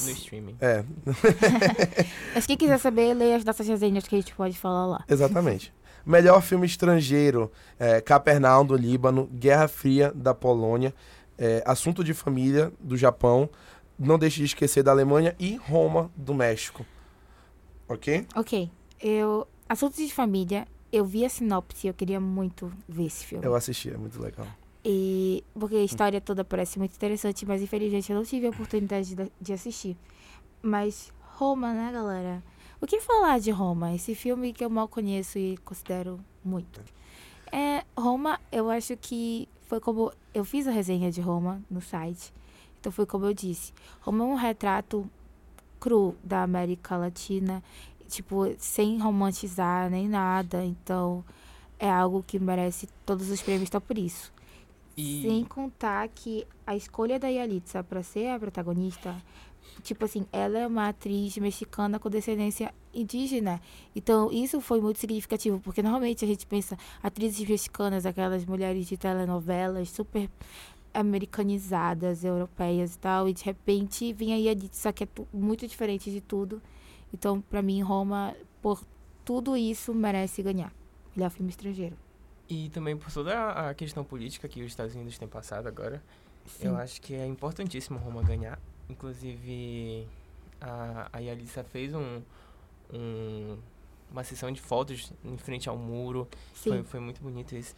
No, no streaming. É, *laughs* Mas quem quiser saber, lê as nossas resenhas que a gente pode falar lá. exatamente. Melhor filme estrangeiro: é, Capernaum do Líbano, Guerra Fria da Polônia, é, Assunto de Família do Japão, Não Deixe de Esquecer da Alemanha e Roma do México. Ok? Ok. Eu. Assuntos de família. Eu vi a sinopse, eu queria muito ver esse filme. Eu assisti, é muito legal. E porque a história toda parece muito interessante, mas infelizmente eu não tive a oportunidade de, de assistir. Mas Roma, né, galera? O que falar de Roma? Esse filme que eu mal conheço e considero muito. É, Roma, eu acho que foi como eu fiz a resenha de Roma no site. Então foi como eu disse. Roma é um retrato cru da América Latina tipo, sem romantizar nem nada. Então, é algo que merece todos os prêmios só por isso. E Sem contar que a escolha da Yalitza pra ser a protagonista, tipo assim, ela é uma atriz mexicana com descendência indígena. Então, isso foi muito significativo, porque normalmente a gente pensa atrizes mexicanas, aquelas mulheres de telenovelas super americanizadas, europeias e tal, e de repente vinha a Yalitza, que é muito diferente de tudo. Então, pra mim, Roma, por tudo isso, merece ganhar. Melhor filme estrangeiro. E também por toda a questão política que os Estados Unidos têm passado agora, Sim. eu acho que é importantíssimo Roma ganhar. Inclusive, a, a Yalissa fez um, um- uma sessão de fotos em frente ao muro. Sim. Foi, foi muito bonito isso.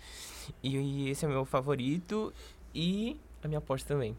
E, e esse é o meu favorito e a minha aposta também.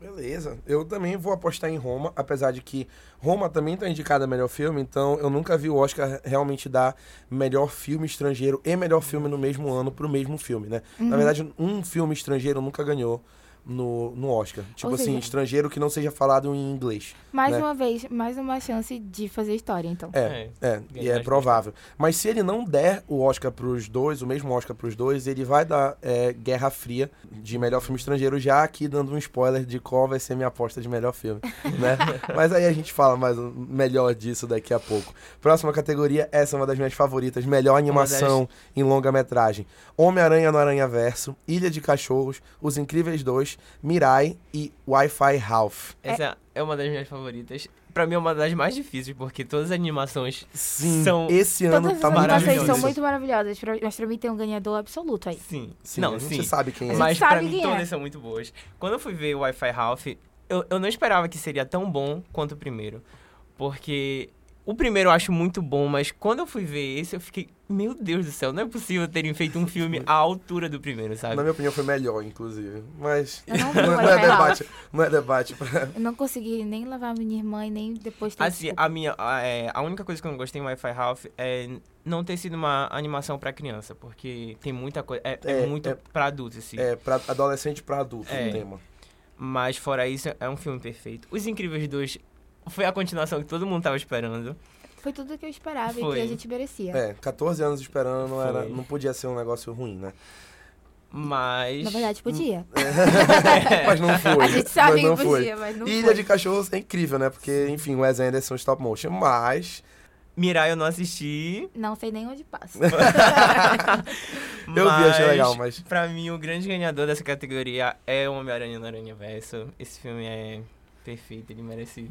Beleza. Eu também vou apostar em Roma, apesar de que Roma também tá indicada a melhor filme, então eu nunca vi o Oscar realmente dar melhor filme estrangeiro e melhor filme no mesmo ano pro mesmo filme, né? Uhum. Na verdade, um filme estrangeiro nunca ganhou no, no Oscar. Tipo Ou assim, seja- estrangeiro que não seja falado em inglês. Mais né? uma vez, mais uma chance de fazer história, então. É, é, e ganhar é provável. Mas se ele não der o Oscar pros dois, o mesmo Oscar pros dois, ele vai dar é, Guerra Fria de melhor filme estrangeiro, já aqui dando um spoiler de qual vai ser minha aposta de melhor filme, *laughs* né? Mas aí a gente fala mais melhor disso daqui a pouco. Próxima categoria, essa é uma das minhas favoritas, melhor animação em longa-metragem. Homem-Aranha no Aranha Verso, Ilha de Cachorros, Os Incríveis 2, Mirai e Wi-Fi Ralph. Essa é uma das minhas favoritas. Pra mim é uma das mais difíceis, porque todas as animações Sim, São esse ano Todas tá as animações são muito maravilhosas, pra- mas pra mim tem um ganhador absoluto aí. Sim. Sim, não, a gente sim. sabe quem é. gente Mas sabe pra mim quem é. todas são muito boas. Quando eu fui ver o Wi-Fi Ralph, eu, eu não esperava que seria tão bom quanto o primeiro. Porque o primeiro eu acho muito bom, mas quando eu fui ver esse, eu fiquei, meu Deus do céu, não é possível terem feito um filme à altura do primeiro, sabe? Na minha opinião foi melhor, inclusive. Mas não *laughs* vi não, é debate. Não é debate. pra- Eu não consegui nem levar minha irmã e nem depois ter Assim, desculpa. a minha. A, é, a única coisa que eu não gostei em Wi-Fi Ralph é não ter sido uma animação pra criança, porque tem muita coisa. É, é É, muito é- pra adultos, assim. É, pra adolescente pra adulto É. o tema. Mas fora isso, é um filme perfeito. Os Incríveis 2 foi a continuação que todo mundo tava esperando. Foi tudo que eu esperava e Foi. que a gente merecia. É, 14 anos esperando não, era, não podia ser um negócio ruim, né? Mas. Na verdade, podia. *laughs* Mas não foi. A gente sabe mas não que foi. podia, mas não Ilha foi. de Cachorros é incrível, né? Porque, enfim, o Wes Anderson stop motion. Mas Mirai eu não assisti. Não sei nem onde passa. *laughs* eu vi, achei mas legal, mas... Pra mim, o grande ganhador dessa categoria é o Homem-Aranha no Aranha Verso. Esse filme é perfeito, ele merece.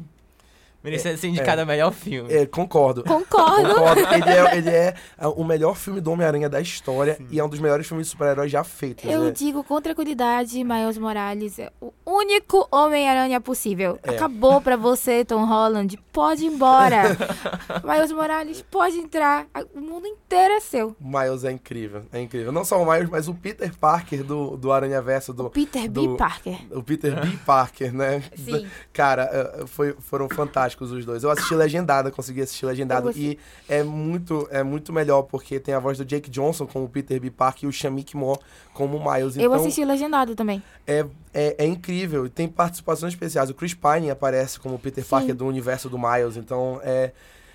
Merece ser indicado a melhor filme. É, concordo. Concordo. Concordo. Ele é, ele é ah, o melhor filme do Homem-Aranha da história e é um dos melhores filmes de super-heróis já feitos. Eu né? digo com tranquilidade, Miles Morales é o único Homem-Aranha possível. É. Acabou pra você, Tom Holland. Pode ir embora. *laughs* Miles Morales, pode entrar. O mundo inteiro é seu. O Miles é incrível, é incrível. Não só o Miles, mas o Peter Parker do, do Aranha Verso, do, Peter do- B. Parker. o Peter B. Parker, né? Sim. Cara, eh, foi, foram fantásticos os dois. Eu assisti legendado, consegui assistir legendado. Eu. E é muito, é muito melhor, porque tem a voz do Jake Johnson como Peter B. Parker e o Shamik Moore como Miles. Eu Então, assisti legendado também. é, é, é incrível. E tem participações especiais. O Chris Pine aparece como Peter Sim. Parker do universo do Miles. Então, é...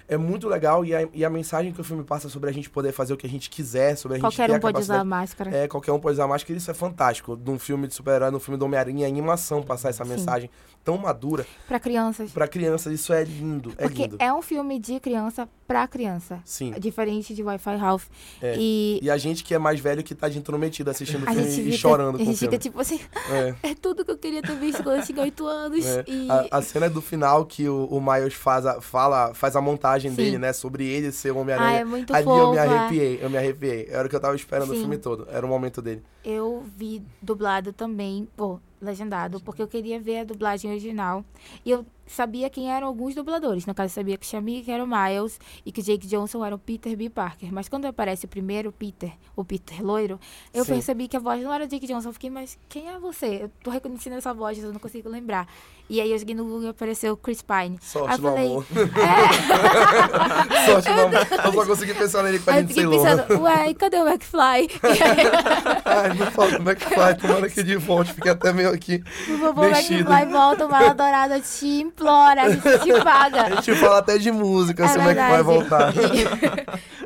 É muito legal e a, e a mensagem que o filme passa sobre a gente poder fazer o que a gente quiser, sobre a gente Qualquer um a pode usar a máscara. é, qualquer um pode usar máscara, isso é fantástico. Num filme de super-herói, num filme do Homem-Aranha, a animação passar essa Sim. mensagem tão madura Pra crianças. pra crianças, isso é lindo, é Porque lindo. é um filme de criança pra criança. Sim. Diferente de Wi-Fi Ralph. É. E E a gente que é mais velho que tá de intrometido assistindo o a filme gente, e fica, chorando a com o gente filme. fica tipo assim, É, *laughs* é tudo que eu queria ter visto quando eu tinha 8 anos. é. E A, a cena do final que o, o Miles faz a, fala, faz a montagem Sim. dele, né? Sobre ele ser o ah, Homem-Aranha. é muito Ali fofa. eu me arrepiei, eu me arrepiei. Era o que eu tava esperando o Sim. filme todo. Era o momento dele. Eu vi dublado também, pô, legendado, porque eu queria ver a dublagem original. E eu sabia quem eram alguns dubladores. No caso, eu sabia que Shamik era o Miles e que Jake Johnson era o Peter B. Parker. Mas quando aparece o primeiro Peter, o Peter loiro, eu Sim. percebi que a voz não era Jake Johnson. Eu fiquei, mas quem é você? Eu tô reconhecendo essa voz, eu não consigo lembrar. E aí eu joguei no Google e apareceu Chris Pine. Sorte Aí eu falei, amor. é. *laughs* Sorte no amor. Eu só consegui pensar nele com a gente fiquei Lohan. pensando, ué, e cadê o McFly? *laughs* Ai? Me fala é que faz. Tomara que de volte, fique até meio aqui. Por favor, Mexido. vai volta, uma dourada te implora, a gente te paga. *laughs* A gente fala até de música, É como é que vai voltar. *laughs*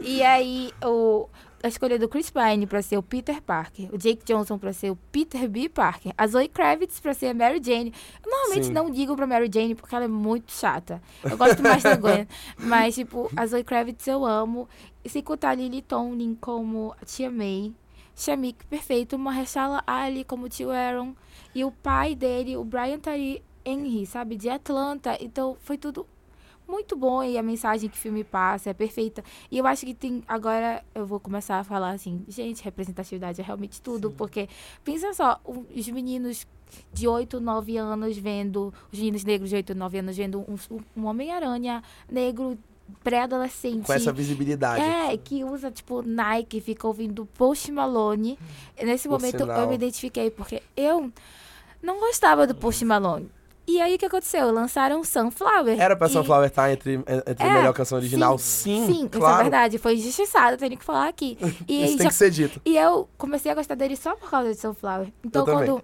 E, e aí, o, a escolha do Chris Pine pra ser o Peter Parker, o Jake Johnson pra ser o Peter B. Parker, a Zoe Kravitz pra ser a Mary Jane. Eu normalmente Sim. não digo pra Mary Jane porque ela é muito chata. Eu gosto mais da Gwen. *laughs* Mas, tipo, a Zoe Kravitz eu amo. E sem contar a Lily Tomlin como a Tia May. Shamik, perfeito. Mahershala Ali como tio Aaron. E o pai dele, o Brian Tyree Henry, sabe? De Atlanta. Então, foi tudo muito bom e a mensagem que o filme passa é perfeita. E eu acho que tem. Agora eu vou começar a falar assim, gente, representatividade é realmente tudo, porque pensa só, os meninos de 8, 9 anos vendo, os meninos negros de 8, 9 anos vendo um, um Homem-Aranha negro pré-adolescente. Com essa visibilidade. É, que usa, tipo, Nike, fica ouvindo Post Malone. Nesse Por momento sinal. eu me identifiquei, porque eu não gostava do Post Malone. E aí o que aconteceu? Lançaram Sunflower. Era pra e- Sunflower estar entre, entre a É, melhor canção original? Sim, Sim, isso é claro. verdade. Foi injustiçado, tenho que falar aqui. *laughs* E, Isso tem já- que ser dito. e eu comecei a gostar dele só por causa de Sunflower. Então, Eu também. quando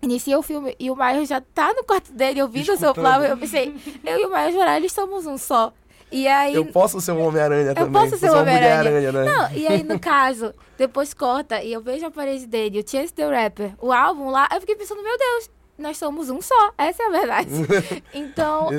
inicia o filme e o Miles já tá no quarto dele ouvindo o. Sunflower, eu pensei, eu e o Miles Morales somos um só. E aí... Eu posso ser um Homem-Aranha também. posso ser um Homem-Aranha. Né? Não, e aí, no *laughs* caso, depois corta e eu vejo a parede dele, o Chance the Rapper, o álbum lá, eu fiquei pensando, meu Deus, nós somos um só. Essa é a verdade. *laughs* então,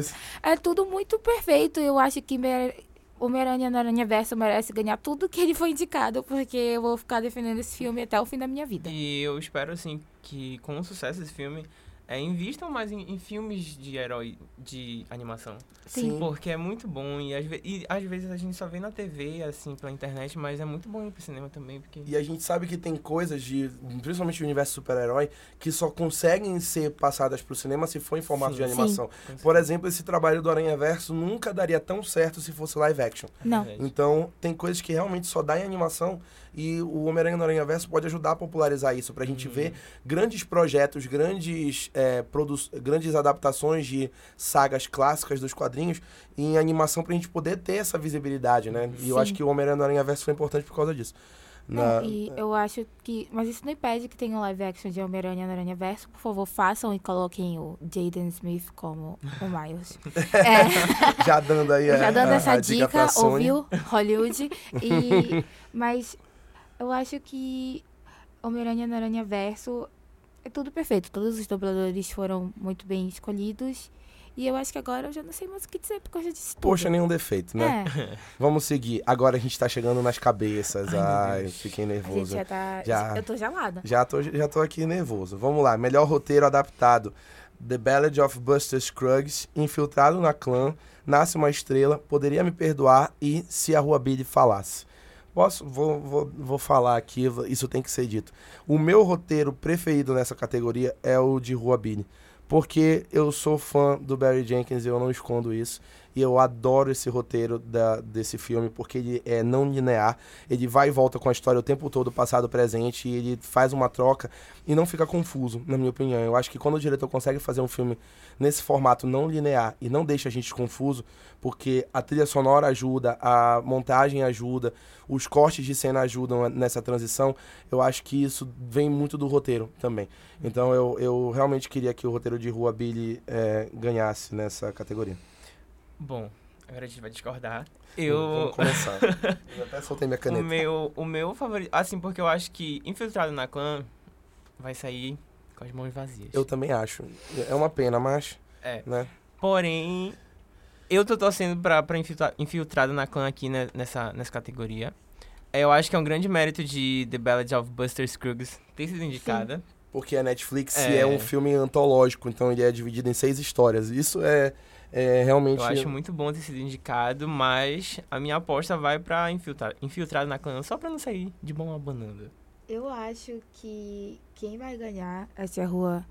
é tudo muito perfeito. Eu acho que mere... Homem-Aranha no Aranha Verso merece ganhar tudo que ele foi indicado, porque eu vou ficar defendendo esse filme até o fim da minha vida. E eu espero, assim, que com o sucesso desse filme, é, invistam mais em, em filmes de herói de animação. Sim. Porque é muito bom e às, e às vezes a gente só vê na TV, assim, pela internet, mas é muito bom ir pro cinema também, porque... E a gente sabe que tem coisas de, principalmente o universo super-herói, que só conseguem ser passadas pro cinema se for em formato Sim. de animação. Com Por exemplo, esse trabalho do Aranha Verso nunca daria tão certo se fosse live action. Não. Verdade. Então, tem coisas que realmente só dá em animação e o Homem-Aranha no Aranha Verso pode ajudar a popularizar isso, pra gente ver grandes projetos, grandes, é, produ grandes adaptações de sagas clássicas dos quadrinhos em animação pra gente poder ter essa visibilidade, né? E eu acho que o Homem-Aranha no Aranha Verso foi importante por causa disso. Na- É, e eu acho que. Mas isso não impede que tenha um live action de Homem-Aranha no Aranha Verso. Por favor, façam e coloquem o Jaden Smith como o Miles. *laughs* É. Já dando aí a, Já dando a- essa a dica, pra Sony. ouviu? Hollywood. E, *laughs* mas eu acho que Homem-Aranha no Aranha Verso é tudo perfeito. Todos os dubladores foram muito bem escolhidos. E eu acho que agora eu já não sei mais o que dizer, já disse tudo. Poxa, nenhum defeito, né? É, *laughs* Vamos seguir. Agora a gente tá chegando nas cabeças. Ai, Ai, fiquei nervoso. já tá. Já. Eu tô gelada. Já tô, já tô aqui nervoso. Vamos lá. Melhor roteiro adaptado. The Ballad of Buster Scruggs, Infiltrado na Clã, Nasce uma Estrela, Poderia Me Perdoar e Se a Rua Billy Falasse. Posso? Vou, vou, vou falar aqui, isso tem que ser dito. O meu roteiro preferido nessa categoria é o de Rua. Porque eu sou fã do Barry Jenkins e eu não escondo isso. E eu adoro esse roteiro da, desse filme, porque ele é não linear. Ele vai e volta com a história o tempo todo, passado, presente, e ele faz uma troca e não fica confuso, na minha opinião. Eu acho que quando o diretor consegue fazer um filme nesse formato não linear e não deixa a gente confuso, porque a trilha sonora ajuda, a montagem ajuda, os cortes de cena ajudam nessa transição, eu acho que isso vem muito do roteiro também. Então eu, eu realmente queria que o roteiro de Rua Billy eh, ganhasse nessa categoria. Bom, agora a gente vai discordar. Vamos Eu... começar. *laughs* eu até soltei minha O caneta. meu, o meu favorito... Assim, porque eu acho que Infiltrado na Clã vai sair com as mãos vazias. Eu também acho. É uma pena, mas, É. né? Porém, eu tô torcendo pra, pra infiltra- Infiltrado na Clã aqui né, nessa, nessa categoria. Eu acho que é um grande mérito de The Ballad of Buster Scruggs ter sido indicada. Porque a Netflix É. é. um filme antológico, então ele é dividido em seis histórias. Isso é, é realmente. Eu acho muito bom ter sido indicado, mas a minha aposta vai pra infiltra Infiltrado na Clã, só pra não sair de bom abanando. Eu acho que quem vai ganhar essa rua.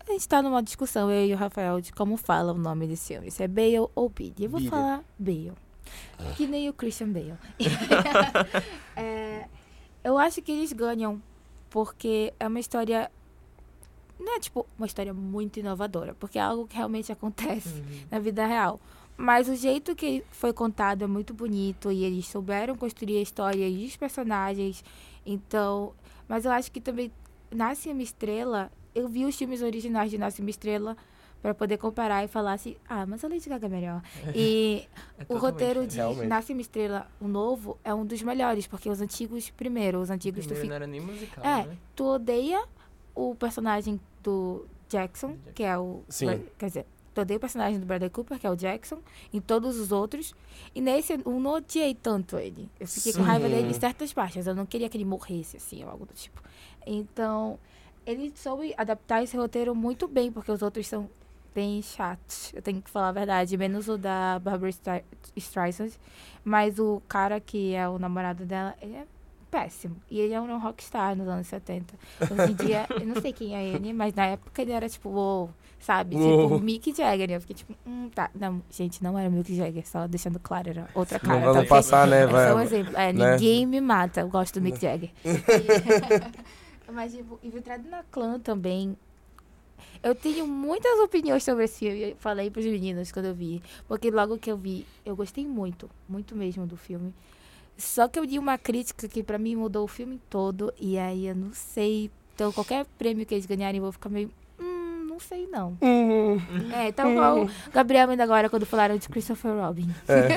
A gente tá numa discussão, eu e o Rafael, de como fala o nome desse filme. Se é Bale ou Bide. Eu vou falar Bale. Que nem o Christian Bale. *laughs* *laughs* É, eu acho que eles ganham, porque é uma história. Não é tipo uma história muito inovadora, porque é algo que realmente acontece *laughs* na vida real. Mas o jeito que foi contado é muito bonito e eles souberam construir a história e os personagens. Então, Mas eu acho que também Nasce uma Estrela, eu vi os filmes originais de Nasce uma Estrela para poder comparar e falar assim, ah, mas a Lady Gaga é melhor. E *laughs* É o roteiro de. Realmente. Nasce uma Estrela, o novo, é um dos melhores, porque os antigos, primeiro, os antigos tu, Primeiro fica, não era nem musical, É. né? tu odeia o personagem do Jackson, que é o. Sim. Quer dizer, odeia o personagem do Bradley Cooper, que é o Jackson, em todos os outros. E nesse eu não odiei tanto ele. Eu fiquei com raiva Sim. dele em certas partes. Eu não queria que ele morresse, assim, ou algo do tipo. Então, ele soube adaptar esse roteiro muito bem, porque os outros são bem chatos. Eu tenho que falar a verdade. Menos o da Barbara Stre- Streisand. Mas o cara que é o namorado dela, ele é péssimo. E ele é um rockstar nos anos 70. Hoje em dia, eu não sei quem é ele, mas na época ele era tipo, uou, sabe? Uou. Tipo, Mick Jagger. Eu fiquei tipo, hum, tá. Não, gente, não era Mick Jagger, só deixando claro, era outra Não cara. vai tá não ok? passar, né? É só um Vai, exemplo. É, né? ninguém me mata. Eu gosto do Mick Jagger. E- *laughs* Mas, tipo, Infiltrado na Clã também. Eu tenho muitas opiniões sobre esse filme. Eu falei pros meninos quando eu vi. Porque logo que eu vi, eu gostei muito. Muito mesmo do filme. Só que eu li uma crítica que pra mim mudou o filme todo. E aí eu não sei. Então, qualquer prêmio que eles ganharem, eu vou ficar meio. Hum, não sei não. Hum, É, tal qual o Gabriel ainda agora quando falaram de Christopher Robin. é,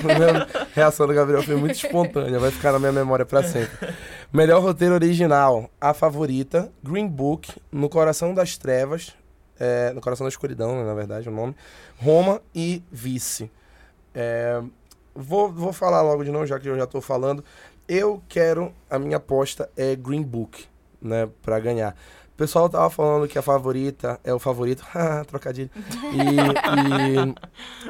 a reação do Gabriel foi muito espontânea, vai ficar na minha memória pra sempre. Melhor roteiro original, A Favorita, Green Book, No Coração das Trevas, é, No Coração da Escuridão, né, na verdade, o nome, Roma e Vice. É, vou, vou falar logo de novo, já que eu já tô falando. Eu quero, a minha aposta é Green Book, né, pra ganhar. O pessoal tava falando que a favorita é o favorito. *laughs* Trocadilho. E, e,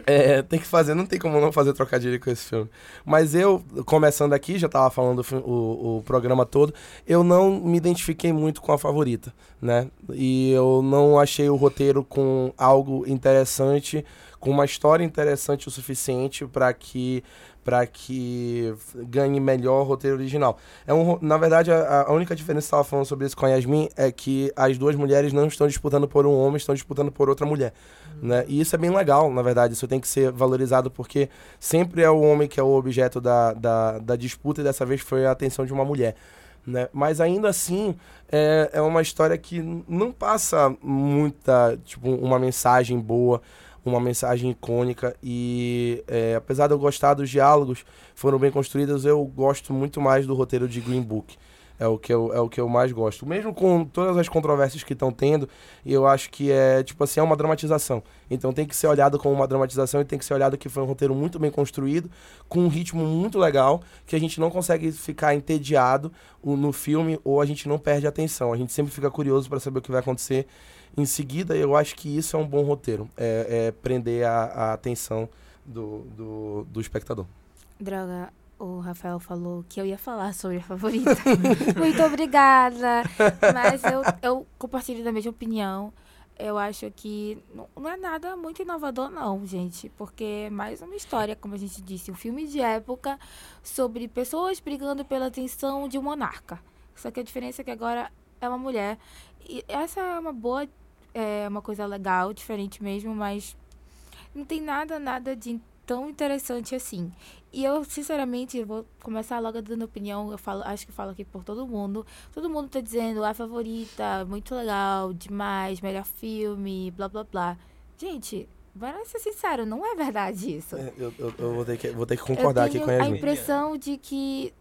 é, tem que fazer, não tem como não fazer trocadilho com esse filme. Mas eu, começando aqui, já tava falando o, o programa todo, eu não me identifiquei muito com a favorita, né? E eu não achei o roteiro com algo interessante, com uma história interessante o suficiente para que para que ganhe melhor roteiro original. É um, na verdade, a, a única diferença que estava falando sobre isso com a Yasmin é que as duas mulheres não estão disputando por um homem, estão disputando por outra mulher. Né? E isso é bem legal, na verdade. Isso tem que ser valorizado porque sempre é o homem que é o objeto da, da, da disputa e dessa vez foi a atenção de uma mulher. Né? Mas ainda assim, é, é uma história que não passa muita, tipo, uma mensagem boa, uma mensagem icônica. E é, apesar de eu gostar dos diálogos, foram bem construídos, eu gosto muito mais do roteiro de Green Book. É o que eu, é o que eu mais gosto. Mesmo com todas as controvérsias que estão tendo, eu acho que é, tipo assim, é uma dramatização. Então tem que ser olhado como uma dramatização e tem que ser olhado que foi um roteiro muito bem construído, com um ritmo muito legal, que a gente não consegue ficar entediado no filme ou a gente não perde a atenção. A gente sempre fica curioso para saber o que vai acontecer em seguida. Eu acho que isso é um bom roteiro, é, é prender a, a atenção do, do, do espectador. Droga, o Rafael falou que eu ia falar sobre a favorita. *laughs* Muito obrigada. Mas eu, eu compartilho da mesma opinião. Eu acho que não, não é nada muito inovador, não, gente. Porque é mais uma história, como a gente disse, um filme de época sobre pessoas brigando pela atenção de um monarca. Só que a diferença é que agora é uma mulher. E essa é uma boa, é uma coisa legal, diferente mesmo, mas não tem nada, nada de tão interessante assim. E eu, sinceramente, vou começar logo dando opinião. Eu falo, acho que falo aqui por todo mundo. Todo mundo tá dizendo a favorita, muito legal, demais, melhor filme, blá blá blá. Gente, bora ser sincero, não é verdade isso. É, Eu, eu- eu vou, ter que, vou ter que concordar aqui com a a Yasmin. impressão de que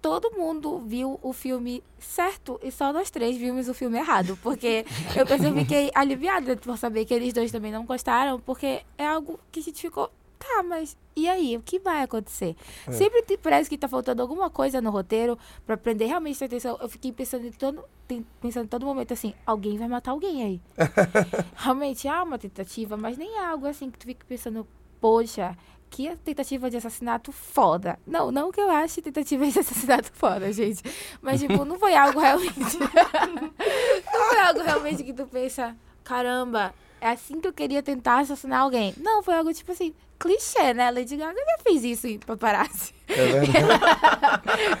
todo mundo viu o filme certo e só nós três vimos o filme errado. Porque eu, *laughs* eu fiquei aliviada por saber que eles dois também não gostaram, porque é algo que a gente ficou. Tá, mas e aí? O que vai acontecer? É. Sempre te- parece que tá faltando alguma coisa no roteiro pra prender realmente a atenção. Eu fiquei pensando em todo, pensando em todo momento assim, alguém vai matar alguém aí. *laughs* realmente há uma tentativa, mas nem é algo assim que tu fica pensando, poxa, que tentativa de assassinato foda. Não, não que eu ache tentativa de *laughs* assassinato foda, gente. Mas, tipo, não foi algo realmente. *laughs* não foi algo realmente que tu pensa, caramba, é assim que eu queria tentar assassinar alguém. Não, foi algo tipo assim, clichê, né? Lady Gaga já fez isso em paparazzi. É *laughs* verdade.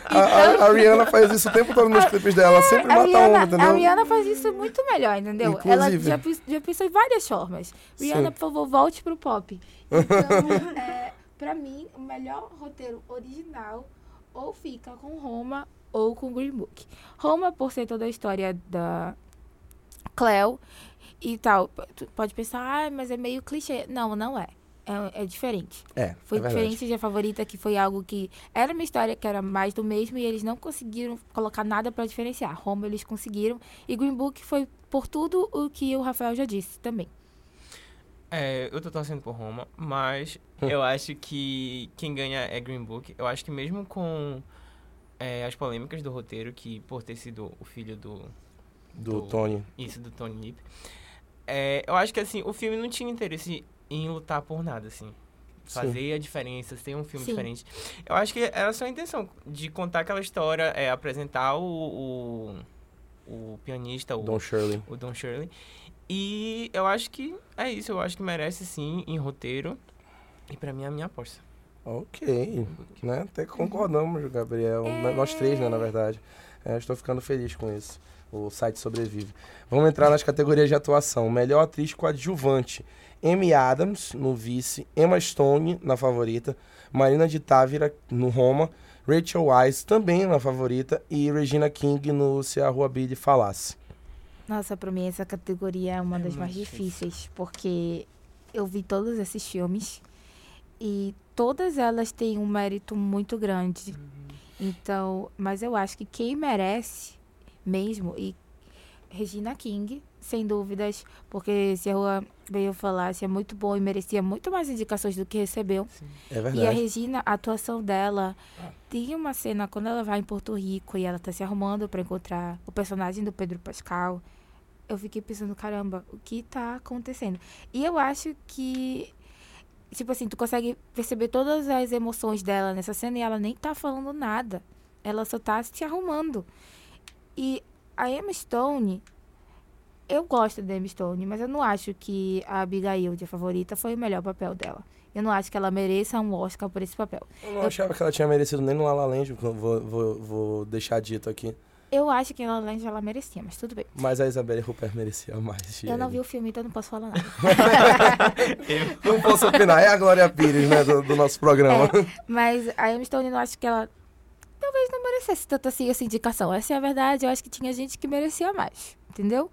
a, a- a Rihanna faz isso o tempo todo nos clipes dela. Ela sempre A mata um, Rihanna, entendeu? a Rihanna faz isso muito melhor, entendeu? Ela Inclusive. já, pens- já pensou em várias formas. Rihanna, Sim. por favor, volte pro pop. Então, *laughs* é, pra mim, o melhor roteiro original ou fica com Roma ou com Green Book. Roma, por ser toda a história da Cleo e tal, tu pode pensar, ah, mas é meio clichê. Não, não é. É, é diferente. É, Foi é diferente de A Favorita, que foi algo que era uma história que era mais do mesmo e eles não conseguiram colocar nada pra diferenciar. Roma eles conseguiram e Green Book foi por tudo o que o Rafael já disse também. É, eu tô torcendo por Roma, mas Hum. eu acho que quem ganha é Green Book. Eu acho que mesmo com é, as polêmicas do roteiro, que por ter sido o filho do. Do do- Tony. Isso, do Tony Nip. É, eu acho que assim, o filme não tinha interesse em lutar por nada, assim. Sim. Fazer a diferença, ser um filme Sim. diferente. Eu acho que era só a intenção de contar aquela história, é, apresentar o, o, o pianista, o Don Shirley. o Don Shirley. E eu acho que é isso, eu acho que merece sim em roteiro. E pra mim é a minha aposta. Ok. Né? Até concordamos, Gabriel. N- Nós três, né, na verdade. É, estou ficando feliz com isso. O site sobrevive. Vamos entrar nas categorias de atuação. Melhor atriz coadjuvante. Amy Adams, no vice. Emma Stone, na favorita. Marina de Távira, no Roma. Rachel Weisz, também na favorita. E Regina King, no Se a Rua Billy Falasse. Nossa, pra mim essa categoria é uma É das mais muito difícil. difíceis, porque eu vi todos esses filmes e todas elas têm um mérito muito grande. Então, mas eu acho que quem merece mesmo e Regina King, sem dúvidas, porque se a Rua veio falar, é muito bom e merecia muito mais indicações do que recebeu. É E a verdade. Regina, a atuação dela, tem uma cena quando ela vai em Porto Rico e ela tá se arrumando pra encontrar o personagem do Pedro Pascal. Eu fiquei pensando, caramba, o que tá acontecendo? E eu acho que, tipo assim, tu consegue perceber todas as emoções dela nessa cena e ela nem tá falando nada. Ela só tá se arrumando. E a Emma Stone, eu gosto da Emma Stone, mas eu não acho que a Abigail, de favorita, foi o melhor papel dela. Eu não acho que ela mereça um Oscar por esse papel. Eu não achava que ela tinha merecido nem no La La Land, vou, vou, vou deixar dito aqui. Eu acho que ela Land ela merecia, mas tudo bem. Mas a Isabelle Rupert merecia mais. Eu não vi o filme, então não posso falar nada. *laughs* Não posso opinar, é a Glória Pires, né, do, do nosso programa. É, mas a Emma Stone, eu acho que ela talvez não merecesse tanto assim essa indicação. Essa é a verdade, eu acho que tinha gente que merecia mais, entendeu?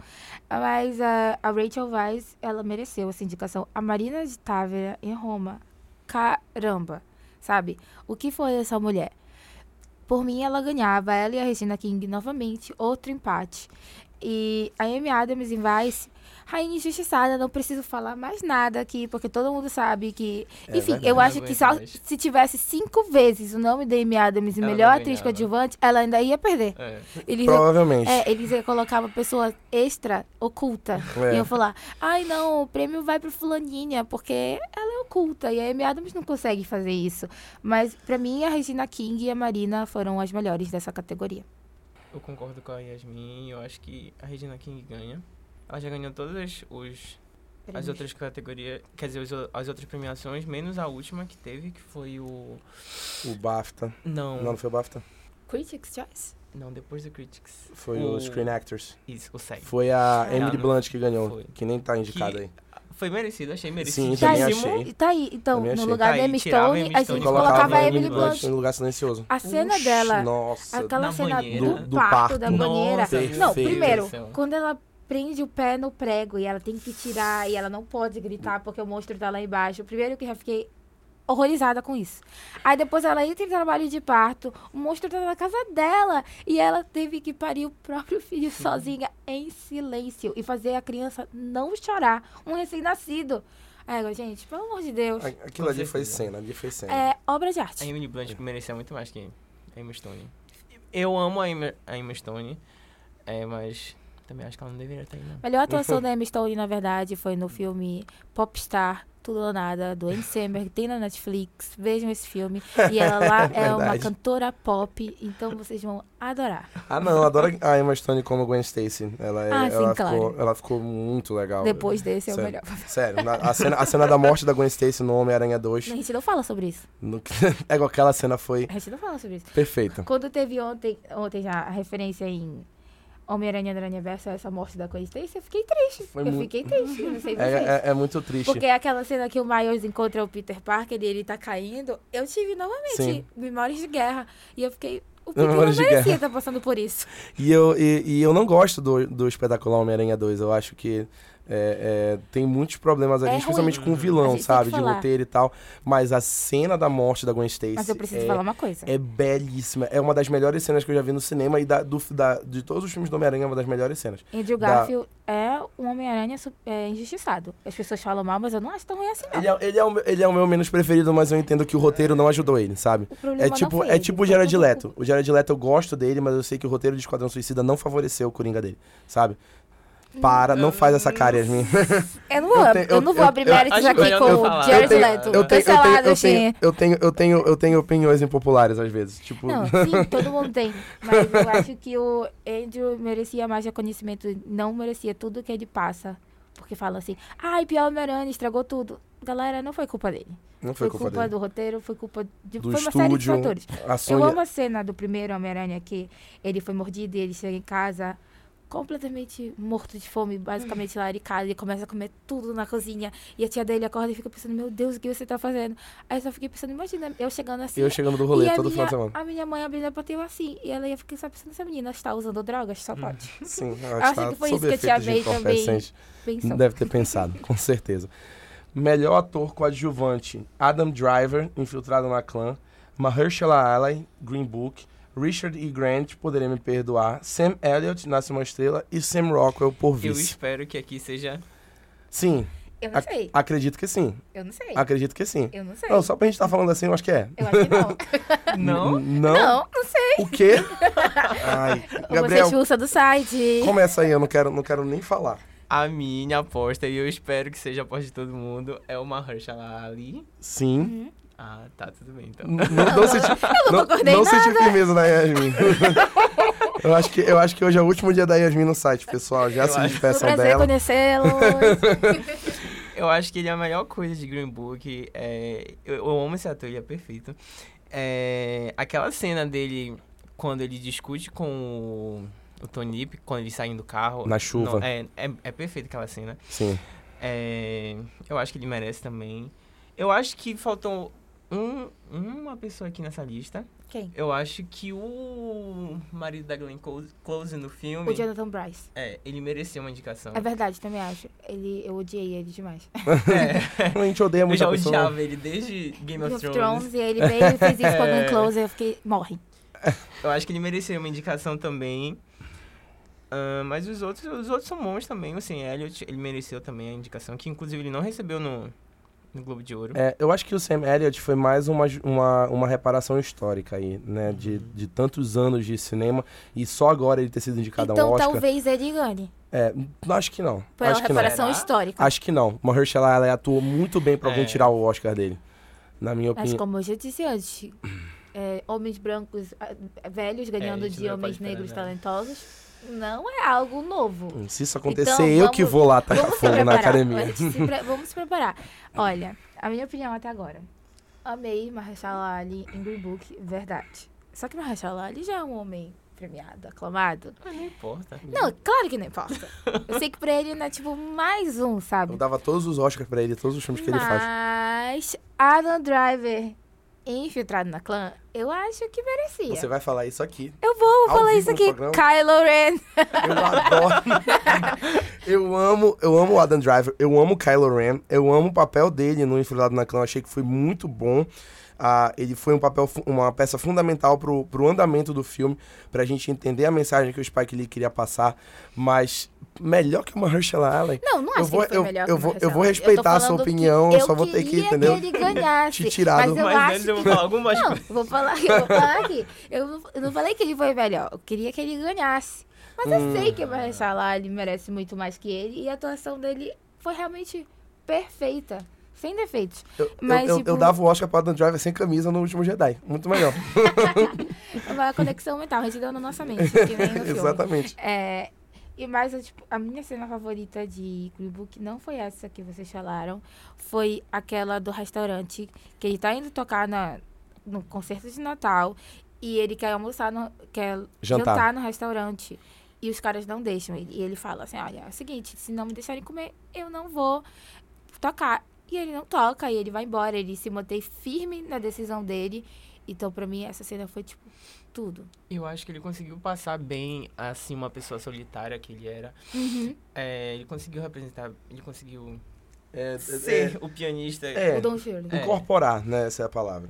Mas a, a Rachel Weisz, ela mereceu essa indicação. A Marina de Távera, em Roma, caramba, sabe? O que foi essa mulher? Por mim, ela ganhava, ela e a Regina King novamente, outro empate. E a Amy Adams em Vice, rainha injustiçada, não preciso falar mais nada aqui, porque todo mundo sabe que... É Enfim, eu acho que só mais. se tivesse cinco vezes o nome da Amy Adams Ela melhor atriz coadjuvante, ela ainda ia perder. É. Eles iam, Provavelmente. é, eles iam colocar uma pessoa extra, oculta. É. Iam falar, ai não, o prêmio vai pro fulaninha, porque ela é oculta. E a Amy Adams não consegue fazer isso. Mas, pra mim, a Regina King e a Marina foram as melhores dessa categoria. Eu concordo com a Yasmin, eu acho que a Regina King ganha. Ela já ganhou todas as, os, as outras categorias, quer dizer, as outras premiações, menos a última que teve, que foi o... O BAFTA. Não, Não, não foi o BAFTA? Critics' Choice? não, depois do Critics. Foi O- o Screen Actors. Isso, o SEG. Foi a Ah, Emily Blunt que ganhou, foi. que nem tá indicada Que- aí. Foi merecido, achei merecido. Sim, Tá também aí, achei. tá aí. Então, no lugar Tá da Emily Stone, a gente colocava Colocava a Emily Blunt. no lugar silencioso. A cena Uxi, dela, Nossa. aquela Na cena banheira. do, Do- parto, da banheira. Nossa, Não, primeiro, quando ela prende o pé no prego e ela tem que tirar e ela não pode gritar porque o monstro tá lá embaixo. Primeiro que eu já fiquei horrorizada com isso. Aí depois ela entra em trabalho de parto, o monstro tá na casa dela e ela teve que parir o próprio *laughs* filho sozinha em silêncio e fazer a criança não chorar, um recém-nascido. Eu, gente, pelo amor de Deus, A- Aquilo ali foi cena, ali foi cena. é obra de A arte. Emily Blunt merecia muito mais que a Emma Stone. Eu amo a Emma, a Emma Stone, é, mas também acho que ela não deveria estar aí, não. Melhor atuação da Emma Stone, na verdade, foi no filme Popstar, Tudo ou Nada, do Andy *laughs* Samberg, tem na Netflix. Vejam esse filme. E *laughs* ela lá é uma Verdade. cantora pop, então vocês vão adorar. Ah, não, adoro a Emma Stone como Gwen Stacy. Ela, é, Ah, sim, ela, claro. ficou, ela ficou muito legal. Depois desse é o Sério. melhor. Sério, na- a, cena, a cena da morte da Gwen Stacy no Homem-Aranha 2, A gente não fala sobre isso. no- *laughs* é igual aquela cena foi A gente não fala sobre isso. perfeita. Quando teve ontem, ontem já a referência em Homem-Aranha do Aranhaverso, essa morte da Stacy, eu fiquei triste. Foi eu muito- fiquei triste, não sei *laughs* É, vocês. é, é muito triste. Porque é aquela cena que o Miles encontra o Peter Parker e ele tá caindo, eu tive novamente Sim. memórias de guerra. E eu fiquei O *laughs* Peter não Memórias de merecia estar passando por isso. E eu, e, e eu não gosto do, do espetacular Homem-Aranha 2. Eu acho que é, é, tem muitos problemas ali, É especialmente com o vilão, sabe? De roteiro e tal. Mas a cena da morte da Gwen Stacy. Mas eu preciso é, falar uma coisa. É belíssima. É uma das melhores cenas que eu já vi no cinema e da, do, da, de todos os filmes do Homem-Aranha é uma das melhores cenas. Andrew da- Garfield é um Homem-Aranha é, injustiçado. As pessoas falam mal, mas eu não acho tão ruim assim, não. Ele é, ele, é o, meu- ele é o meu menos preferido, mas eu entendo que o roteiro não ajudou ele, sabe? É tipo, é ele, tipo o Jared Leto. O Jared Leto eu gosto dele, mas eu sei que o roteiro de Esquadrão Suicida não favoreceu o Coringa dele, sabe? Para, não faz essa cara, Yasmin. *laughs* Eu não vou, Eu eu, tenho- eu- não vou eu- abrir eu- méritos aqui com o. Jared Eu tenho- Leto. eu tenho, eu tenho, Cancelado, eu tenho, eu tenho, eu tenho, eu tenho opiniões impopulares às vezes. Tipo, Não, *laughs* sim, todo mundo tem. Mas eu acho que o Andrew merecia mais reconhecimento. Não merecia tudo que ele passa. Porque fala assim, ai, pior Homem-Aranha, estragou tudo. Galera, não foi culpa dele. não foi, Foi, culpa, culpa, dele. do roteiro, foi culpa de. Do foi uma série de estúdio, fatores. a Eu Sony... amo a cena do primeiro Homem-Aranha que ele foi mordido e ele chega em casa completamente morto de fome, basicamente lá de casa, e começa a comer tudo na cozinha. E a tia dele acorda e fica pensando, meu Deus, o que você tá fazendo? Aí eu só fiquei pensando, imagina eu chegando assim. Eu chegando do rolê todo final minha, de semana. a minha mãe abrindo a porta eu assim. E ela ia ficar só pensando, essa menina está usando drogas? Só pode. *laughs* Sim, eu acho que foi isso que a tia May também. Pensou. Deve ter pensado, com *laughs* certeza. Melhor ator coadjuvante: Adam Driver, infiltrado na clã. Mahershala Ali, Green Book. Richard E. Grant, Poderia Me Perdoar. Sam Elliott, Nasce Uma Estrela. E Sam Rockwell, por Eu vice. espero que aqui seja. Sim, Eu não ac- sei. acredito que sim. Eu não sei. Acredito que sim. Eu não sei. Não, só pra gente estar falando assim, eu acho que é. Eu acho que não. *laughs* Não? Não? não, não sei. O quê? *laughs* Ai, Eu Gabriel, expulsa do site. começa aí, eu não quero, não quero nem falar. A minha aposta, e eu espero que seja a aposta de todo mundo, é o Mahershala Ali. Sim. Uhum. Ah, tá, tudo bem, então. N- Não, não senti, *laughs* não, não senti firmeza na Yasmin. *laughs* eu, acho que, eu acho que hoje é o último dia da Yasmin no site, pessoal. Já Eu se despeçam prazer dela. conhecê-los. *laughs* Eu acho que ele é a melhor coisa de Green Book. É, eu, eu amo esse ator, ele é perfeito. É, aquela cena dele, quando ele discute com o, o Tony Ip, quando eles saem do carro. Na chuva. não, é, é, é perfeita aquela cena. Sim. É, eu acho que ele merece também. Eu acho que faltou um, uma pessoa aqui nessa lista. Quem? Eu acho que o marido da Glenn Close, Close no filme. O Jonathan Bryce. É, ele mereceu uma indicação. É verdade, também acho. Ele, eu odiei ele demais. *laughs* É. A gente odeia Eu muito já a pessoa. odiava ele desde Game of, Game of Thrones. Thrones, e ele veio e fez isso com a Glenn *laughs* É. Close, e eu fiquei, morre. Eu acho que ele mereceu uma indicação também. Ah, mas os outros, os outros são bons também. O Sam Elliott, ele mereceu também a indicação, que inclusive ele não recebeu no, no Globo de Ouro. É, eu acho que o Sam Elliott foi mais uma, uma, uma reparação histórica aí, né? De, de tantos anos de cinema e só agora ele ter sido indicado a um então Oscar. talvez ele ganhe. É, não, acho que não. Pela acho que não. reparação Será? histórica. Acho que não. Mahershala Ali atuou muito bem pra alguém É. tirar o Oscar dele. Na minha Mas opinião. como eu já disse antes, é, homens brancos velhos ganhando É, gente de não homens negros esperar talentosos não é algo novo. Se isso acontecer, Então, eu que vamos- vou lá tacar Vamos fogo na academia. Se pre- Vamos se preparar. *laughs* Olha, a minha opinião até agora. Amei Mahershala Ali em Green Book, verdade. Só que Mahershala Ali já é um homem premiado, aclamado. Mas não importa. Não, claro que não importa. Eu sei que pra ele não é tipo mais um, sabe? Eu dava todos os Oscars pra ele, todos os filmes que ele faz. Mas Adam Driver infiltrado na clã, eu acho que merecia. Você vai falar isso aqui. Eu vou falar isso aqui. Kylo Ren. Eu adoro. *laughs* eu amo, eu amo o Adam Driver, eu amo o Kylo Ren, eu amo o papel dele no Infiltrado na Clã, eu achei que foi muito bom. Ah, ele foi um papel, uma peça fundamental pro, pro andamento do filme, pra gente entender a mensagem que o Spike Lee queria passar, mas melhor que o Mahershala Ali. Não, não acho Eu vou- que ele foi eu- melhor eu que o vou- eu vou respeitar a sua opinião, eu eu só vou ter que, queria entendeu? que ele ganhasse. *laughs* Te tirar mas do- eu Mas acho antes eu vou que... falar algumas Não, coisas. vou falar, eu vou falar aqui. Eu, não- eu não falei que ele foi melhor. Eu queria que ele ganhasse. Mas eu Hum. sei que o Mahershala ele merece muito mais que ele. E a atuação dele foi realmente perfeita. Sem defeitos. Eu, Mas, eu, tipo- eu dava o Oscar pro Adam Driver sem camisa no último Jedi. Muito melhor. *laughs* É uma conexão mental. Resideu na nossa mente. No. *laughs* Exatamente. É, e mais, eu, tipo, a minha cena favorita de Green Book não foi essa que vocês falaram. Foi aquela do restaurante, que ele tá indo tocar na, no concerto de Natal e ele quer almoçar, no, quer Jantar. jantar. no restaurante. E os caras não deixam ele. E ele fala assim, olha, é o seguinte, se não me deixarem comer, eu não vou tocar. E ele não toca, e ele vai embora. Ele se mantém firme na decisão dele. Então, pra mim, essa cena foi, tipo, tudo. Eu acho que ele conseguiu passar bem, assim, uma pessoa solitária que ele era. Uhum. É, ele conseguiu representar, ele conseguiu É, é- ser o pianista. é, O Don Shirley. É. incorporar, né? Essa é a palavra.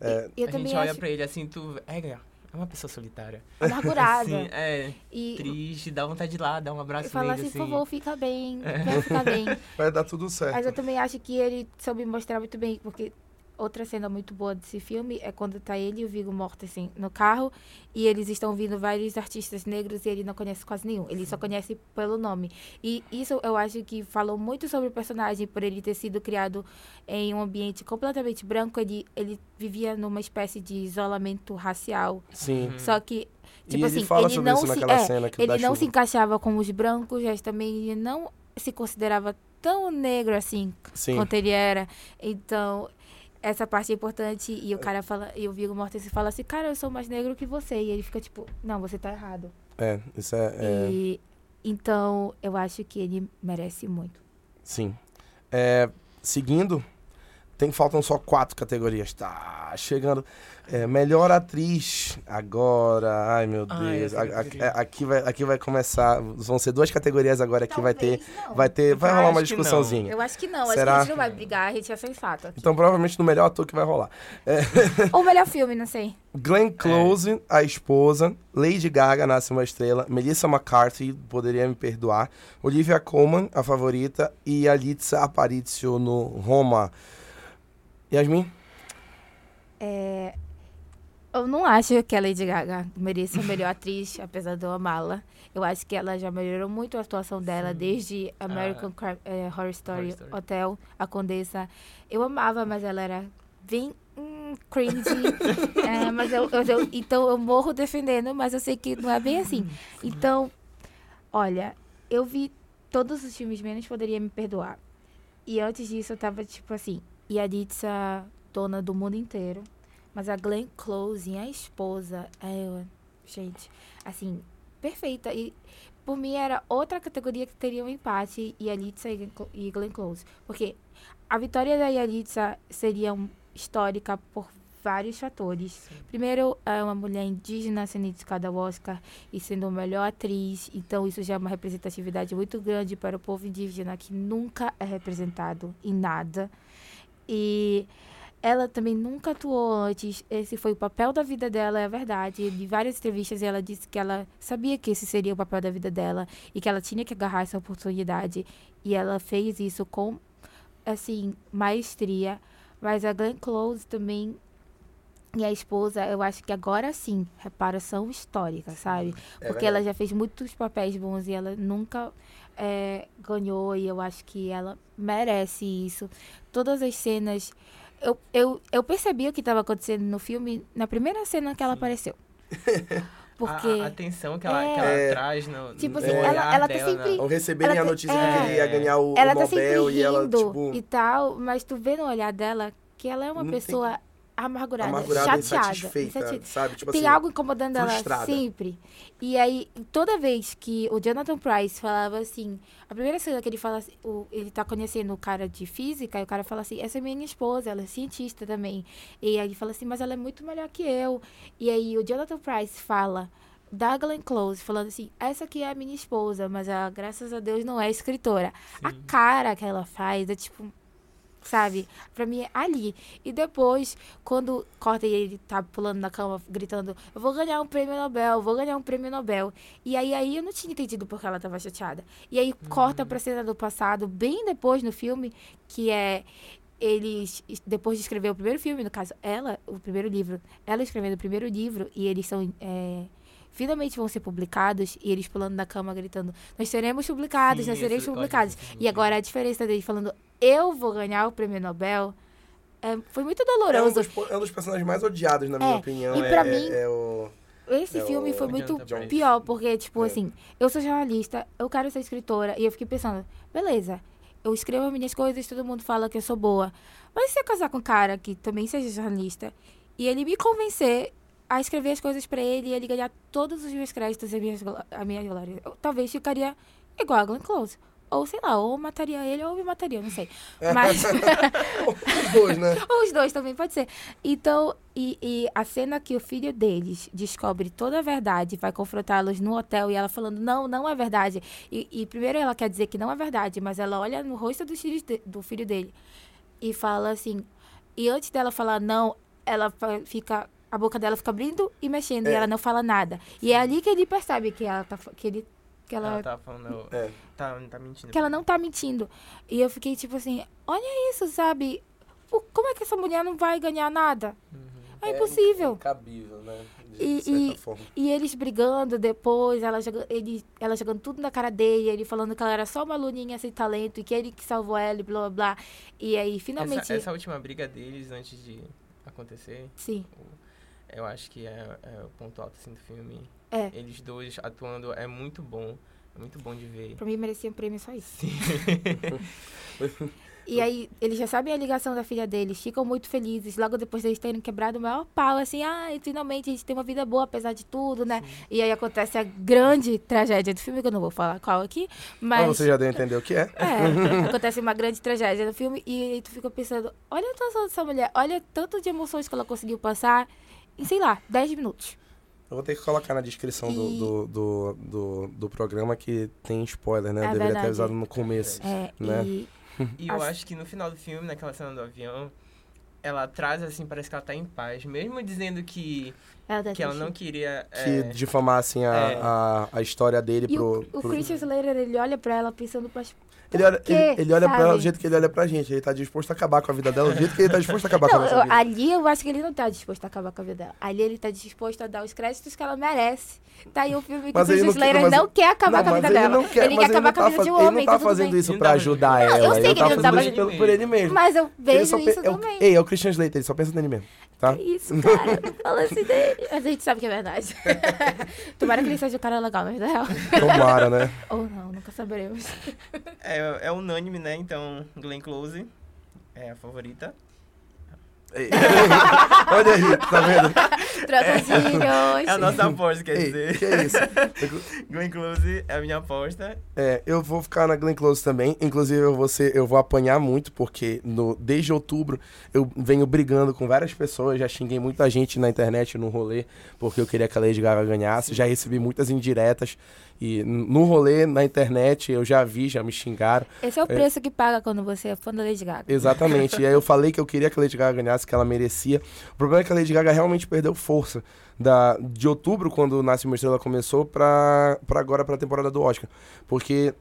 É, E eu a gente olha acho pra ele assim, tu... É, é uma pessoa solitária. amargurada. *laughs* Sim, é, e triste, dá vontade de ir lá, dar um abraço falar nele, assim, assim. por favor, fica bem, É. vai ficar bem. *laughs* vai dar tudo certo. Mas eu também acho que ele soube mostrar muito bem, porque outra cena muito boa desse filme é quando tá ele e o Viggo Mortensen no carro e eles estão vindo vários artistas negros e ele não conhece quase nenhum. Ele só conhece pelo nome. E isso eu acho que falou muito sobre o personagem, por ele ter sido criado em um ambiente completamente branco. Ele, ele vivia numa espécie de isolamento racial. Sim. Uhum. Só que, tipo e assim, ele fala ele sobre não isso se. naquela é, cena que ele não se encaixava com os brancos, mas também ele não se considerava tão negro assim Sim. quanto ele era. Então, essa parte é importante. E o cara fala, e o Viggo Mortensen fala assim, cara, eu sou mais negro que você. E ele fica tipo, não, você tá errado. É, isso é. é, E então eu acho que ele merece muito. Sim. É, seguindo, tem, faltam só quatro categorias. Tá chegando. É, melhor atriz agora. Ai, meu Ai, Deus. essa A- a- categoria. aqui, vai, aqui vai começar. Vão ser duas categorias agora que vai ter. Não. Vai ter. Vai Eu rolar uma acho discussãozinha. Eu acho que não, acho Será? que a gente não vai brigar, a gente é sensato. aqui. Então, provavelmente no melhor ator que vai rolar. *laughs* Ou melhor filme, não sei. Glenn Close, a esposa. Lady Gaga, Nasce uma Estrela. Melissa McCarthy, poderia me perdoar. Olivia Colman, a favorita. E Alitza Aparicio no Roma. Yasmin? É, eu não acho que a Lady Gaga mereça a melhor atriz, *laughs* apesar de eu amá-la. Eu acho que ela já melhorou muito a atuação dela Sim. desde American Cri- eh, Horror, Story, Horror Story. Hotel, A Condessa. Eu amava, mas ela era bem hum, cringe. *laughs* É, mas eu, eu- eu- então eu morro defendendo, mas eu sei que não é bem assim. Então, olha, eu vi todos os filmes menos Poderia Me Perdoar. E antes disso eu tava tipo assim, e a Ditsa, dona do mundo inteiro. Mas a Glenn Close, a esposa, é, eu- gente, assim, perfeita. E por mim era outra categoria que teria um empate, Yalitza e Glenn Clo- Glenn Close. Porque a vitória da Yalitza seria um- histórica por vários fatores. Primeiro, é uma mulher indígena sendo indicada ao Oscar e sendo a melhor atriz. Então, isso já é uma representatividade muito grande para o povo indígena que nunca é representado em nada. E ela também nunca atuou antes. Esse foi o papel da vida dela, é verdade. Em várias entrevistas ela disse que ela sabia que esse seria o papel da vida dela e que ela tinha que agarrar essa oportunidade. E ela fez isso com, assim, maestria. Mas a Glenn Close também e a esposa, eu acho que agora sim, reparação histórica, sabe? É Porque ela já fez muitos papéis bons e ela nunca é, ganhou e eu acho que ela merece isso. Todas as cenas. Eu, eu, eu percebi o que estava acontecendo no filme na primeira cena que ela Sim. apareceu. *laughs* Porque. A, a atenção que ela, que ela É. traz no, Tipo no assim, olhar ela- ela tá dela, sempre- na- Ao receberem a tá- notícia de é. que ele ia ganhar o, ela o tá sempre Nobel e ela, rindo tipo, e tal, mas tu vê no olhar dela que ela é uma Não pessoa amargurada, amargurada, chateada. insatisfeita, insati- sabe? Tipo Tem assim, algo incomodando ela frustrada. sempre. E aí, toda vez que o Jonathan Price falava assim, a primeira cena que ele fala assim, o, ele tá conhecendo o cara de física, e o cara fala assim, essa é minha esposa, ela é cientista também. E aí ele fala assim, mas ela é muito melhor que eu. E aí o Jonathan Price fala da Glenn Close, falando assim, essa aqui é a minha esposa, mas ela, graças a Deus, não é escritora. A Sim. cara que ela faz é tipo, sabe? Pra mim é ali. E depois, quando corta e ele tá pulando na cama, gritando, eu vou ganhar um prêmio Nobel, vou ganhar um prêmio Nobel. E aí, aí eu não tinha entendido porque ela tava chateada. E aí corta pra cena do passado, bem depois no filme, que é eles, depois de escrever o primeiro filme, no caso, ela, o primeiro livro, ela escrevendo o primeiro livro, e eles são. é, finalmente vão ser publicados, e eles pulando na cama gritando: Nós seremos publicados, Sim, nós seremos publicados. esse E agora a diferença dele falando: Eu vou ganhar o prêmio Nobel. é, foi muito é um, doloroso. dos, é um dos personagens mais odiados, na minha É, opinião. e é, pra é- mim- é o... Esse É filme o foi muito pior, porque, tipo É. assim, eu sou jornalista, eu quero ser escritora, e eu fiquei pensando, beleza, eu escrevo as minhas coisas, todo mundo fala que eu sou boa. Mas se eu casar com um cara que também seja jornalista, e ele me convencer a escrever as coisas pra ele, e ele ganhar todos os meus créditos e as minhas, a minha glória, eu talvez ficaria igual a Glenn Close. Ou sei lá, ou mataria ele ou me mataria, não sei. Mas. *laughs* Os dois, né? Ou *laughs* os dois também, pode ser. Então, e, e a cena que o filho deles descobre toda a verdade, vai confrontá-los no hotel e ela falando, não, não é verdade. E, e primeiro ela quer dizer que não é verdade, mas ela olha no rosto dos filhos de- do filho dele e fala assim. E antes dela falar não, ela fica. A boca dela fica abrindo e mexendo, e É. ela não fala nada. E é ali que ele percebe que ela tá. Que ele, que ela Ela tá falando. É. Tá, tá mentindo. que ela não tá mentindo. E eu fiquei tipo assim, olha isso, sabe? O- como é que essa mulher não vai ganhar nada? É impossível. Incabível, né? De E- certa e- forma. E eles brigando depois, ela, joga, ele, ela jogando tudo na cara dele, ele falando que ela era só uma aluninha sem talento e que ele que salvou ela e blá blá blá. E aí, finalmente. Essa, essa última briga deles antes de acontecer, Sim, eu acho que é, é o ponto alto assim, do filme. É. Eles dois atuando é muito bom. É muito bom de ver. pra mim merecia um prêmio só isso. Sim. *laughs* E aí, eles já sabem a ligação da filha deles, ficam muito felizes. Logo depois deles terem quebrado o maior pau, assim, ah, finalmente a gente tem uma vida boa, apesar de tudo, né? E aí acontece a grande tragédia do filme, que eu não vou falar qual aqui, Mas mas. você já deu a entender o que é? *laughs* É, acontece uma grande tragédia no filme e aí tu fica pensando, olha a atuação dessa mulher, olha tanto de emoções que ela conseguiu passar em, sei lá, 10 minutos. Eu vou ter que colocar na descrição do, E- do, do, do, do programa que tem spoiler, né? Eu É deveria ter verdade. avisado no começo. É, Né? e *laughs* E eu acho que no final do filme, naquela cena do avião, ela traz assim, parece que ela tá em paz. Mesmo dizendo que, ela tá que ela não queria. Que é, difamassem a, É. a, a história dele E pro. o, o pro- Christian Slater, ele olha pra ela pensando, mas Ele olha, quê, ele, ele olha pra ela do jeito que ele olha pra gente. Ele tá disposto a acabar com a vida dela do jeito que ele tá disposto a acabar com a Não, nossa eu- vida. ali eu acho que ele não tá disposto a acabar com a vida dela. Ali ele tá disposto a dar os créditos que ela merece. Tá aí o filme que Mas o ele Christian não não quer acabar Não, com a vida ele dela. não quer, ele quer acabar não com a tá vida de um homem, Ele não tá tá fazendo bem. isso Não pra ajudar ela. Eu sei ele que tá ele não tá fazendo isso por ele mesmo. Mas eu Ele vejo isso é também. Ei, é o Christian Slater, ele só pensa nele mesmo. Tá? Que isso, cara. Não fala assim dele. Mas a gente sabe que é verdade. *laughs* Tomara que ele seja um cara legal, mas na real. Tomara, né? *laughs* Ou não, nunca saberemos. é, é unânime, né? Então, Glenn Close é a favorita. Ei. *laughs* Olha aí, tá vendo? Trocadilhos. É a nossa aposta, quer Ei, dizer. que é isso? *laughs* Glenn Close é a minha aposta. É, eu vou ficar na Glenn Close também. Inclusive, eu vou, ser, eu vou apanhar muito, porque no, desde outubro eu venho brigando com várias pessoas. Já xinguei muita gente na internet, no rolê, porque eu queria que a Lady Gaga ganhasse. Já recebi muitas indiretas. E no rolê, na internet, eu já vi, já me xingaram. Esse é o preço que paga quando você é fã da Lady Gaga. Exatamente. e aí eu falei que eu queria que a Lady Gaga ganhasse, que ela merecia. O problema é que a Lady Gaga realmente perdeu força. Da, de outubro, quando Nasce Uma Estrela começou, pra, pra agora, pra temporada do Oscar. Porque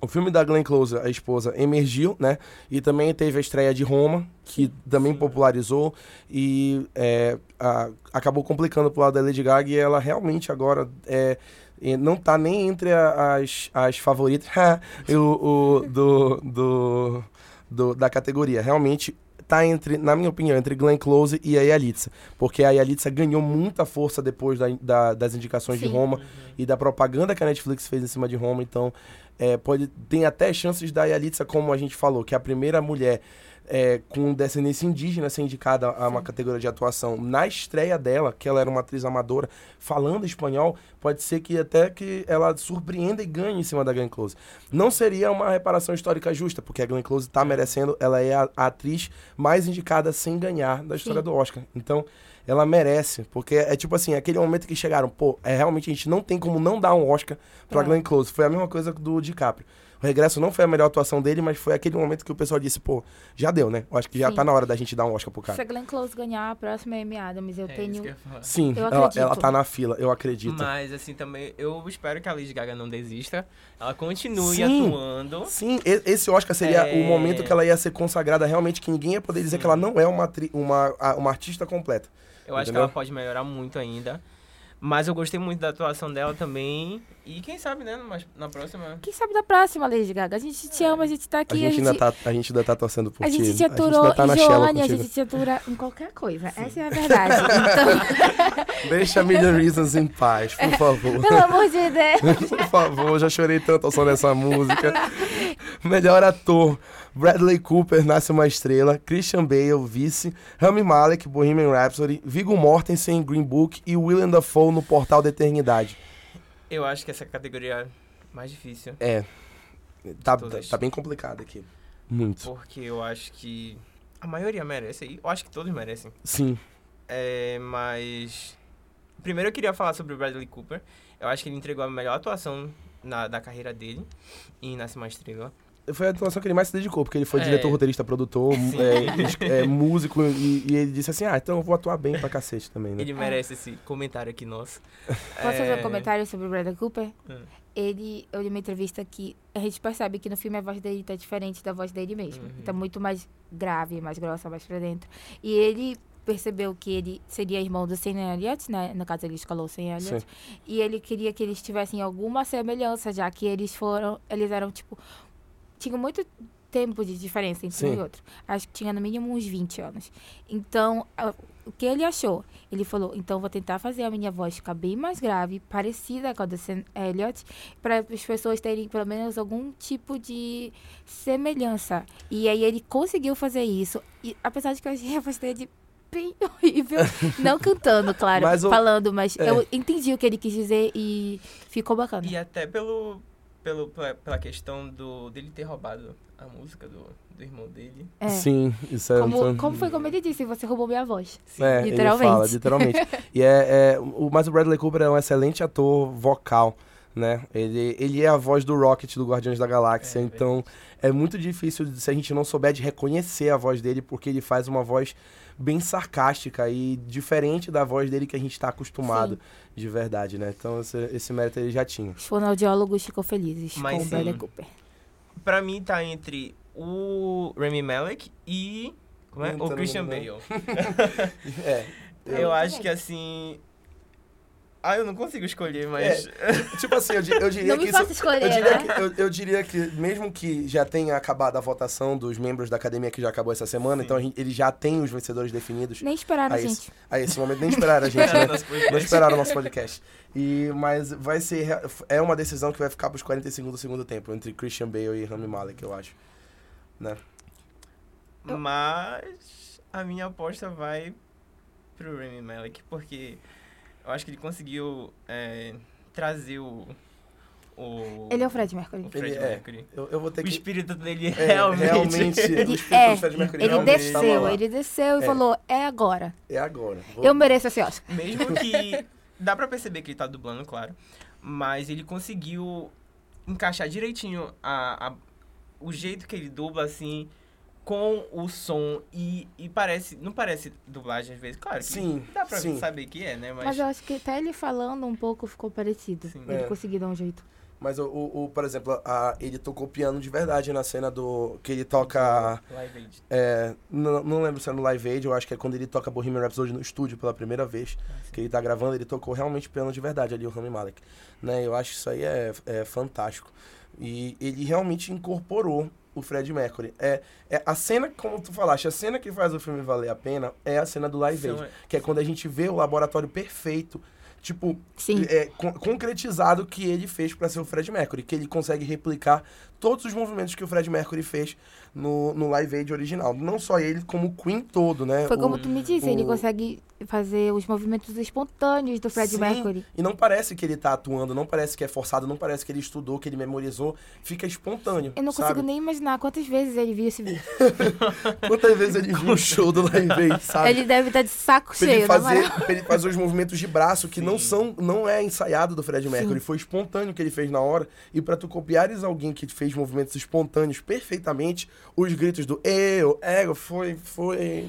o filme da Glenn Close, a esposa, emergiu, né? E também teve a estreia de Roma, que também Sim. popularizou. E é, a- acabou complicando pro lado da Lady Gaga. E ela realmente agora é, não tá nem entre as, as favoritas *laughs* o, o, do, do, do- da categoria. Realmente tá entre, na minha opinião, entre Glenn Close e a Yalitza. Porque a Yalitza ganhou muita força depois da- da- das indicações de Sim. Roma e da propaganda que a Netflix fez em cima de Roma. Então, é, pode, tem até chances da Yalitza, como a gente falou, que é a primeira mulher é, com descendência indígena ser indicada a uma categoria de atuação na estreia dela, que ela era uma atriz amadora, falando espanhol, pode ser que até que ela surpreenda e ganhe em cima da Glenn Close. Não seria uma reparação histórica justa, porque a Glenn Close está merecendo, ela é a, a atriz mais indicada sem ganhar da história Sim. do Oscar. Então, ela merece, porque é tipo assim, aquele momento que chegaram, pô, é realmente a gente não tem como não dar um Oscar pra É. Glenn Close. Foi a mesma coisa do DiCaprio. O regresso não foi a melhor atuação dele, mas foi aquele momento que o pessoal disse, pô, já deu, né? Eu acho que já Sim. tá na hora da gente dar um Oscar pro Se cara. a Glenn Close ganhar, a próxima é Amy Adams. Eu É isso tenho... que eu ia falar. Sim, Eu ela, ela tá na fila, eu acredito. Mas, assim, também, eu espero que a Lady Gaga não desista. Ela continue Sim. atuando. Sim, esse Oscar seria É. o momento que ela ia ser consagrada realmente, que ninguém ia poder dizer que ela não é uma, uma, uma artista completa. Eu acho Entendeu? que ela pode melhorar muito ainda. Mas eu gostei muito da atuação dela também. E quem sabe, né, numa- na próxima. Quem sabe da próxima, Lady Gaga? A gente te ama, a gente tá A aqui. gente, ainda tá, a gente ainda tá torcendo por A ti. gente te ainda aturou tá na em Joane, a gente te atura em qualquer coisa. Essa é a verdade. *laughs* Então, Deixa a Million Reasons em paz, por favor. pelo amor de *laughs* Deus. Por favor, já chorei tanto ao som dessa música. Melhor ator: Bradley Cooper, Nasce uma Estrela, Christian Bale, Vice, Rami Malek, Bohemian Rhapsody, Viggo Mortensen, Green Book e Willem Dafoe no Portal da Eternidade. Eu acho que essa categoria é mais difícil. É. Tá, tá, tá bem complicado aqui. Muito. Porque eu acho que a maioria merece aí. Eu acho que todos merecem. Sim. É, mas. Primeiro eu queria falar sobre o Bradley Cooper. Eu acho que ele entregou a melhor atuação na, da carreira dele em Nasce Uma Estrela. Foi a atuação que ele mais se dedicou, porque ele foi É. diretor, roteirista, produtor, é, é, músico, e, e ele disse assim, ah, então eu vou atuar bem pra cacete também, né? Ele merece esse comentário aqui nosso. Posso fazer um comentário sobre o Bradley Cooper? Hum. Ele, eu li uma entrevista que a gente percebe que no filme a voz dele tá diferente da voz dele mesmo. Uhum. Tá muito mais grave, mais grossa, mais pra dentro. E ele percebeu que ele seria irmão do Sam Elliott, né? No caso, ele escalou o Sam Elliott. Sim. E ele queria que eles tivessem alguma semelhança, já que eles foram... Eles eram, tipo... Tinham muito tempo de diferença entre um Sim. e outro. Acho que tinha no mínimo uns 20 anos. Então, o que ele achou? Ele falou, então vou tentar fazer a minha voz ficar bem mais grave, parecida com a do Sam Elliott, para as pessoas terem pelo menos algum tipo de semelhança. E aí ele conseguiu fazer isso. E apesar de que eu achei a voz dele bem *laughs* horrível, não cantando, claro, Mas o- falando, mas é. eu entendi o que ele quis dizer e ficou bacana. E até pelo, pelo, pela, pela questão do, dele ter roubado a música do, do irmão dele. É. Sim, isso é... Como, como foi como ele disse, você roubou minha voz. É, Literalmente. Ele fala, literalmente. *laughs* e é, é, o, mas o Bradley Cooper é um excelente ator vocal, né? Ele, ele é a voz do Rocket do Guardiões da Galáxia, É, então é muito difícil se a gente não souber de reconhecer a voz dele, porque ele faz uma voz bem sarcástica e diferente da voz dele que a gente tá acostumado Sim. de verdade, né? Então esse, esse mérito ele já tinha. Os fonoaudiólogos ficam felizes Mas com o. Bradley Cooper. Pra mim tá entre o Rami Malek e como é? Não o Christian Bale. *laughs* É. Eu, Eu acho que assim. Ah, eu não consigo escolher, mas. Tipo assim, eu, di- eu diria Não que me isso, faça escolher, Eu diria, né? que, eu, eu diria que, mesmo que já tenha acabado a votação dos membros da academia, que já acabou essa semana, Sim. então a gente, ele já tem os vencedores definidos. Nem esperaram, a, gente. esse, a esse momento, nem esperaram a *laughs* gente, né? Não esperaram o nosso podcast. E, mas vai ser. É uma decisão que vai ficar pros 45 do segundo tempo, entre Christian Bale e Rami Malek, eu acho. Né? Mas a minha aposta vai pro Rami Malek, porque eu acho que ele conseguiu é, trazer o. o Ele é o Fred Mercury. o Fred Ele é. Mercury. Eu, eu vou ter O que. espírito dele É, realmente. realmente, *laughs* o Ele espírito é. do Fred Mercury Ele realmente desceu, ele desceu e É. falou, é agora. É agora. Vou- Eu mereço esse Oscar. Mesmo *laughs* que. Dá pra perceber que ele tá dublando, claro. Mas ele conseguiu encaixar direitinho a, a- o jeito que ele dubla, assim, com o som. E, e parece. Não parece dublagem às vezes, claro que Sim, dá pra sim. saber que é, né? Mas. Mas eu acho que até ele falando um pouco ficou parecido. Sim. Ele É. conseguiu dar um jeito. Mas, o, o, o- por exemplo, a- ele tocou piano de verdade na cena do. Que ele toca. Live Aid. É, não, não lembro se é no Live Aid, eu acho que é quando ele toca Bohemian Rhapsody no estúdio pela primeira vez, que ele tá gravando, ele tocou realmente piano de verdade ali, o Rami Malek. Né? Eu acho que isso aí é, é fantástico. E ele realmente incorporou o Fred Mercury. É, é a cena, como tu falaste, a cena que faz o filme valer a pena é a cena do Live Aid, São- que é quando a gente vê o laboratório perfeito, tipo, Sim. é, con- concretizado que ele fez pra ser o Fred Mercury, que ele consegue replicar todos os movimentos que o Fred Mercury fez no, no Live Aid original. Não só ele, como o Queen todo, né? Foi O- como tu me disse, ele o- consegue fazer os movimentos espontâneos do Fred Sim, Mercury. E não parece que ele tá atuando, não parece que é forçado, não parece que ele estudou, que ele memorizou. Fica espontâneo. Eu não sabe? consigo nem imaginar quantas vezes ele viu esse vídeo. *laughs* Quantas vezes ele viu o *laughs* show do Live Aid, sabe? Ele deve estar de saco Pra ele, cheio, na fazer, pra ele fazer os movimentos de braço que não Sim. são não é ensaiado do Fred Mercury, Sim. foi espontâneo que ele fez na hora. E pra tu copiares alguém que fez movimentos espontâneos perfeitamente, os gritos do eu, ego, foi, foi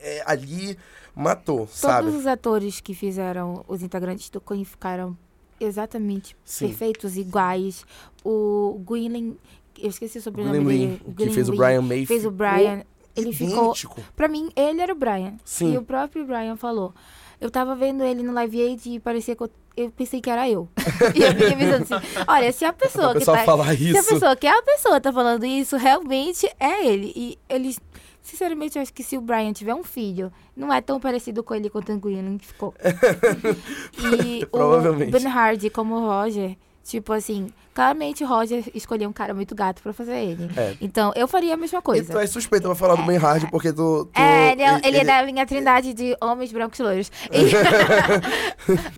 é, ali, matou, sabe? Todos os atores que fizeram os integrantes do Queen ficaram exatamente Sim. perfeitos, iguais. O Gwynlin, eu esqueci o sobrenome Glenn dele. O que Glenn fez o Brian May. Fez o ficou Brian. Ele ficou. idêntico. Pra mim, ele era o Brian. Sim. E o próprio Brian falou. Eu tava vendo ele no Live Aid e parecia que eu, eu pensei que era eu. *laughs* e eu fiquei pensando assim, olha, se a pessoa O que tá... falar Se a isso. pessoa que é a pessoa tá falando isso, realmente é ele. E eles... Sinceramente, eu acho que se o Brian tiver um filho, não é tão parecido com ele quanto o Gwyneth que ficou. *laughs* e o. Ben Hardy como o Roger, tipo assim, claramente o Roger escolheu um cara muito gato pra fazer ele. É. Então, eu faria a mesma coisa. Tu é suspeita pra falar do Ben Hard, porque tu. tu É, ele, é- ele é da minha trindade de homens brancos *laughs* e loiros. *laughs* E-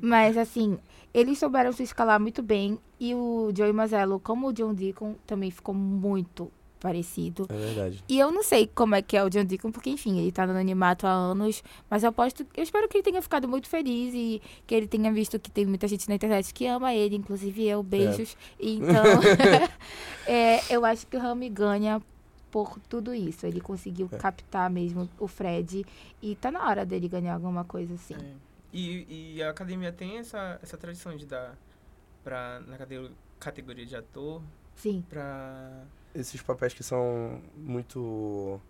Mas, assim, eles souberam se escalar muito bem. E o Joey Mazzello, como o John Deacon, também ficou muito parecido. É verdade. E eu não sei como é que é o John Deacon, porque, enfim, ele tá no animato há anos, mas eu aposto, eu espero que ele tenha ficado muito feliz e que ele tenha visto que tem muita gente na internet que ama ele, inclusive eu, beijos. E Então, *laughs* *laughs* é, eu acho que o Rami ganha por tudo isso. Ele conseguiu É. captar mesmo o Fred e tá na hora dele ganhar alguma coisa assim. É. E, e a academia tem essa, essa tradição de dar pra, na cate- categoria de ator Sim. pra. Esses papéis que são muito.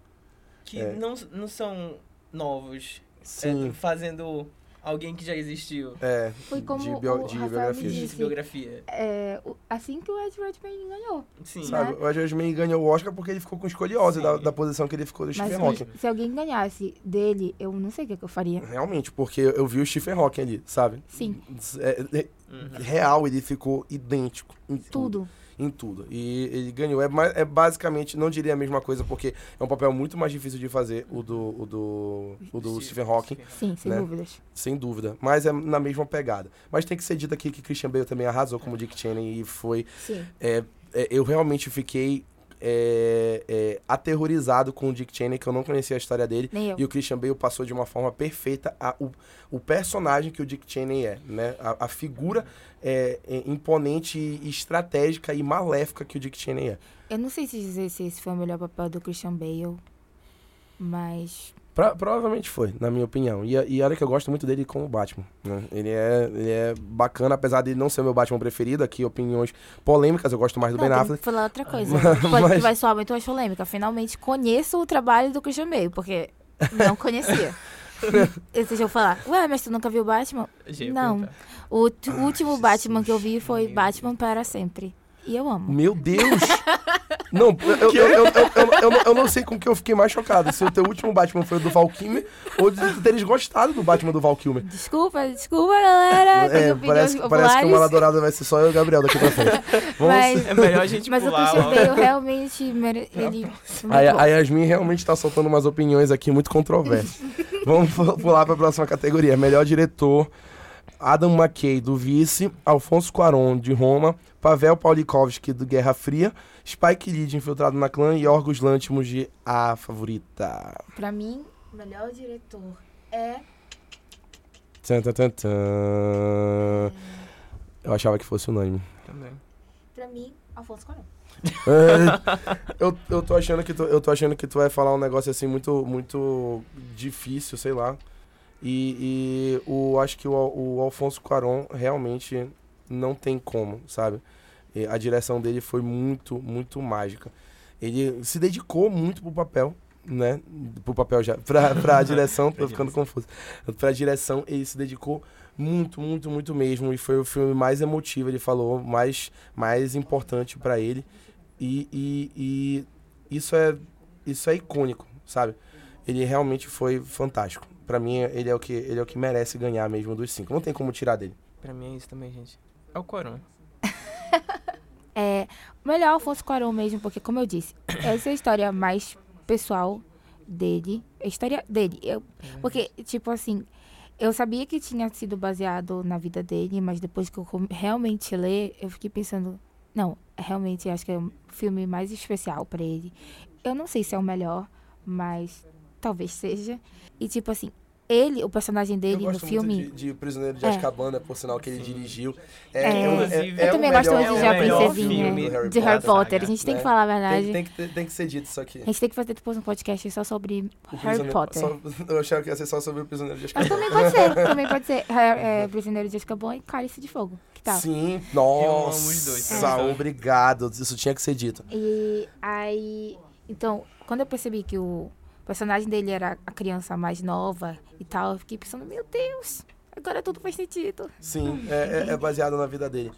que É. não, não são novos. Sim. É, fazendo alguém que já existiu. É, Foi como de, bio- o de biografias. disse. De biografia. É, assim que o Ed Redmayne ganhou. Sim. Sabe, o Ed Redmayne ganhou o Oscar porque ele ficou com escoliose da, da posição que ele ficou do Mas Stephen Hawking. se, alguém ganhasse dele, eu não sei o que, que eu faria. Realmente, porque eu vi o Stephen Hawking ali, sabe? Sim, É, é, Uhum. real, ele ficou idêntico em tudo. tudo. Em tudo. E ele ganhou. É, é basicamente, não diria a mesma coisa, porque é um papel muito mais difícil de fazer, o do, o do, o do Stephen Hawking, Sim, sem Né? dúvidas. sem dúvida. Mas é na mesma pegada. Mas tem que ser dito aqui que Christian Bale também arrasou como Dick Cheney e foi Sim. é, é, eu realmente fiquei é, é, aterrorizado com o Dick Cheney, que eu não conhecia a história dele. E o Christian Bale passou de uma forma perfeita a, o, o personagem que o Dick Cheney é, né? A, a figura é, é, imponente, estratégica e maléfica que o Dick Cheney é. Eu não sei se dizer se esse foi o melhor papel do Christian Bale, mas Pra- provavelmente foi, na minha opinião. E, e olha que eu gosto muito dele como Batman. né? Ele, é, ele é bacana, apesar de não ser meu Batman preferido. Aqui, opiniões polêmicas, eu gosto mais do não, Ben Affleck. que falar outra coisa. *laughs* Mas- Pode mas- que vai soar muito mais polêmica. Finalmente conheço o trabalho do Christian Bale, porque não conhecia. *laughs* Vocês vão falar, ué, mas tu nunca viu Batman? Não. O último Batman que eu vi foi meu Batman para sempre. E eu amo. Meu Deus! *laughs* não, eu, eu, eu, eu, eu, eu, não- eu não sei com que eu fiquei mais chocado. Se o teu último Batman foi o do Val Kilmer ou de teres gostado do Batman do Val Kilmer. Desculpa, desculpa, galera. É, parece, parece que o. Maladourada vai ser só eu e o Gabriel daqui pra frente. *laughs* Vamos... Mas, É melhor a gente mas o pular Christian logo. Bale realmente mere... ele muito A, a Yasmin realmente tá soltando umas opiniões aqui muito controversas. *laughs* Vamos pu- pular pra próxima categoria. Melhor diretor, Adam McKay, do Vice, Alfonso Cuarón, de Roma, Pavel Paulikovsky, do Guerra Fria, Spike Lee, de Infiltrado na Clã, e Orgos Lantimos, de A Favorita. Pra mim, o melhor diretor é Tan, tan, tan, tan. Eu achava que fosse unânime. Também. Pra mim, Alfonso Cuarón. É, eu, eu, tô achando que tu, eu tô achando que tu vai falar um negócio assim muito, muito difícil, sei lá. E, e o, acho que o, o Alfonso Cuarón realmente não tem como, sabe? A direção dele foi muito, muito mágica. Ele se dedicou muito pro papel, né? Pro papel já. Pra, *laughs* pra direção, tô ficando confuso. Pra direção, ele se dedicou muito, muito, muito mesmo. E foi o filme mais emotivo, ele falou, mais, mais importante pra ele. E, e, e isso é isso é icônico, sabe? Ele realmente foi fantástico. Pra mim, ele é o que ele é o que merece ganhar mesmo dos cinco. Não tem como tirar dele. Pra mim é isso também, gente. É o Coron. *laughs* É, melhor Alfonso Cuarón mesmo, porque como eu disse, *coughs* essa é a história mais pessoal dele. A história dele. Eu, porque, tipo assim, eu sabia que tinha sido baseado na vida dele, mas depois que eu realmente ler, eu fiquei pensando, não, realmente acho que é o filme mais especial pra ele. Eu não sei se é o melhor, mas talvez seja. E tipo assim, ele, o personagem dele eu no gosto filme. muito de, de Prisioneiro de É. Azkaban, né, por sinal que ele Sim. dirigiu. É, um- Inclusive, eu o também gosto melhor- muito de é A Princesinha, de Harry Potter, Potter. A gente tem que né? falar a verdade. Tem, tem, que, tem que ser dito isso aqui. A gente tem que fazer depois um podcast só sobre O Harry Potter. só- *laughs* eu achava que ia ser só sobre o Prisioneiro de Mas Azkaban. também pode ser, também pode ser. *laughs* É, é, Prisioneiro de Azkaban e Cálice de Fogo. Que tal? Sim, Eu amo nossa, os dois, obrigado. Isso tinha que ser dito. E aí, então, quando eu percebi que o personagem dele era a criança mais nova e tal, eu fiquei pensando, meu Deus, agora tudo faz sentido. Sim, é, é- é baseado na vida dele.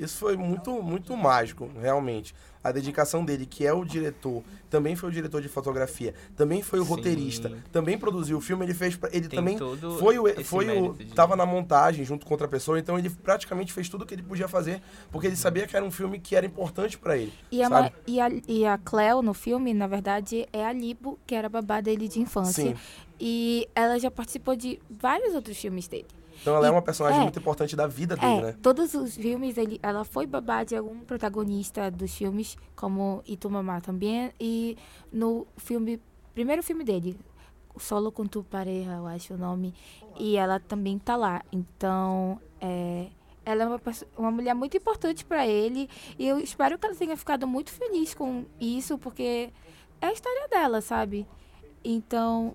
Isso foi muito, muito mágico, realmente. A dedicação dele, que é o diretor, também foi o diretor de fotografia, também foi o Sim. roteirista, também produziu o filme, ele fez, pra- ele Tem também foi o, foi o, de- tava na montagem junto com outra pessoa, então ele praticamente fez tudo o que ele podia fazer, porque ele sabia que era um filme que era importante pra ele. E a, e, a, e a Cleo no filme, na verdade, é a Libo, que era a babá dele de infância. Sim. E ela já participou de vários outros filmes dele. Então ela é E- uma personagem é. muito importante da vida dele, É, né? todos os filmes, ele, ela foi babá de algum protagonista dos filmes, como Itumamá também, e no filme, primeiro filme dele, Solo com Tu Pareja, eu acho o nome, e ela também tá lá. Então, é, ela é uma, uma mulher muito importante para ele, e eu espero que ela tenha ficado muito feliz com isso, porque é a história dela, sabe? Então,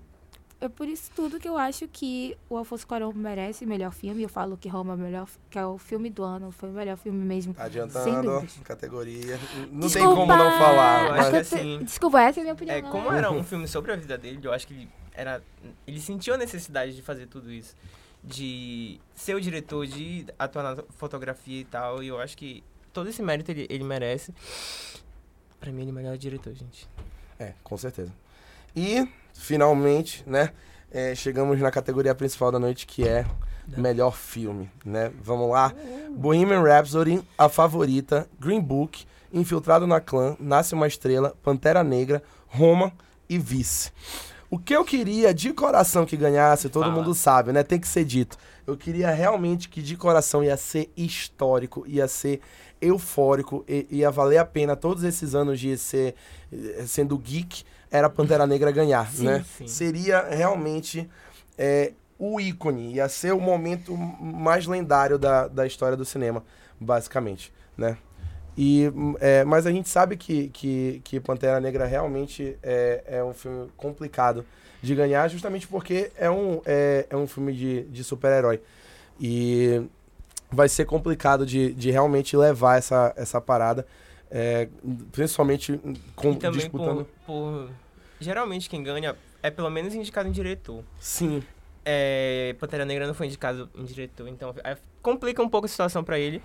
é por isso tudo que eu acho que o Alfonso Cuarón merece melhor filme. Eu falo que Roma é o melhor, que é o filme do ano, foi o melhor filme mesmo. Tá adiantando, categoria. Não tem Desculpa, como não falar. Mas- te- assim, Desculpa, essa é a minha opinião. É, como era um filme sobre a vida dele, eu acho que ele era. Ele sentiu a necessidade de fazer tudo isso. De ser o diretor, de atuar na fotografia e tal. E eu acho que todo esse mérito ele, ele merece. Pra mim, ele é o melhor diretor, gente. É, com certeza. E, finalmente, né? é, chegamos na categoria principal da noite, que é melhor filme, né? Vamos lá. Bohemian Rhapsody, A Favorita, Green Book, Infiltrado na Clã, Nasce uma Estrela, Pantera Negra, Roma e Vice. O que eu queria de coração que ganhasse, todo Fala. mundo sabe, né? Tem que ser dito. Eu queria realmente que de coração ia ser histórico, ia ser eufórico, ia valer a pena todos esses anos de ser eh, sendo geek, era Pantera Negra ganhar, Sim, né? sim. Seria realmente é, o ícone, ia ser o momento mais lendário da, da história do cinema, basicamente, né? E, é, mas a gente sabe que, que, que Pantera Negra realmente é, é um filme complicado de ganhar, justamente porque é um, é, é um filme de, de super-herói. E vai ser complicado de, de realmente levar essa, essa parada, é, principalmente com, e também disputando... por, por. Geralmente quem ganha é pelo menos indicado em diretor. Sim, É, Pantera Negra não foi indicado em diretor, então é, complica um pouco a situação pra ele.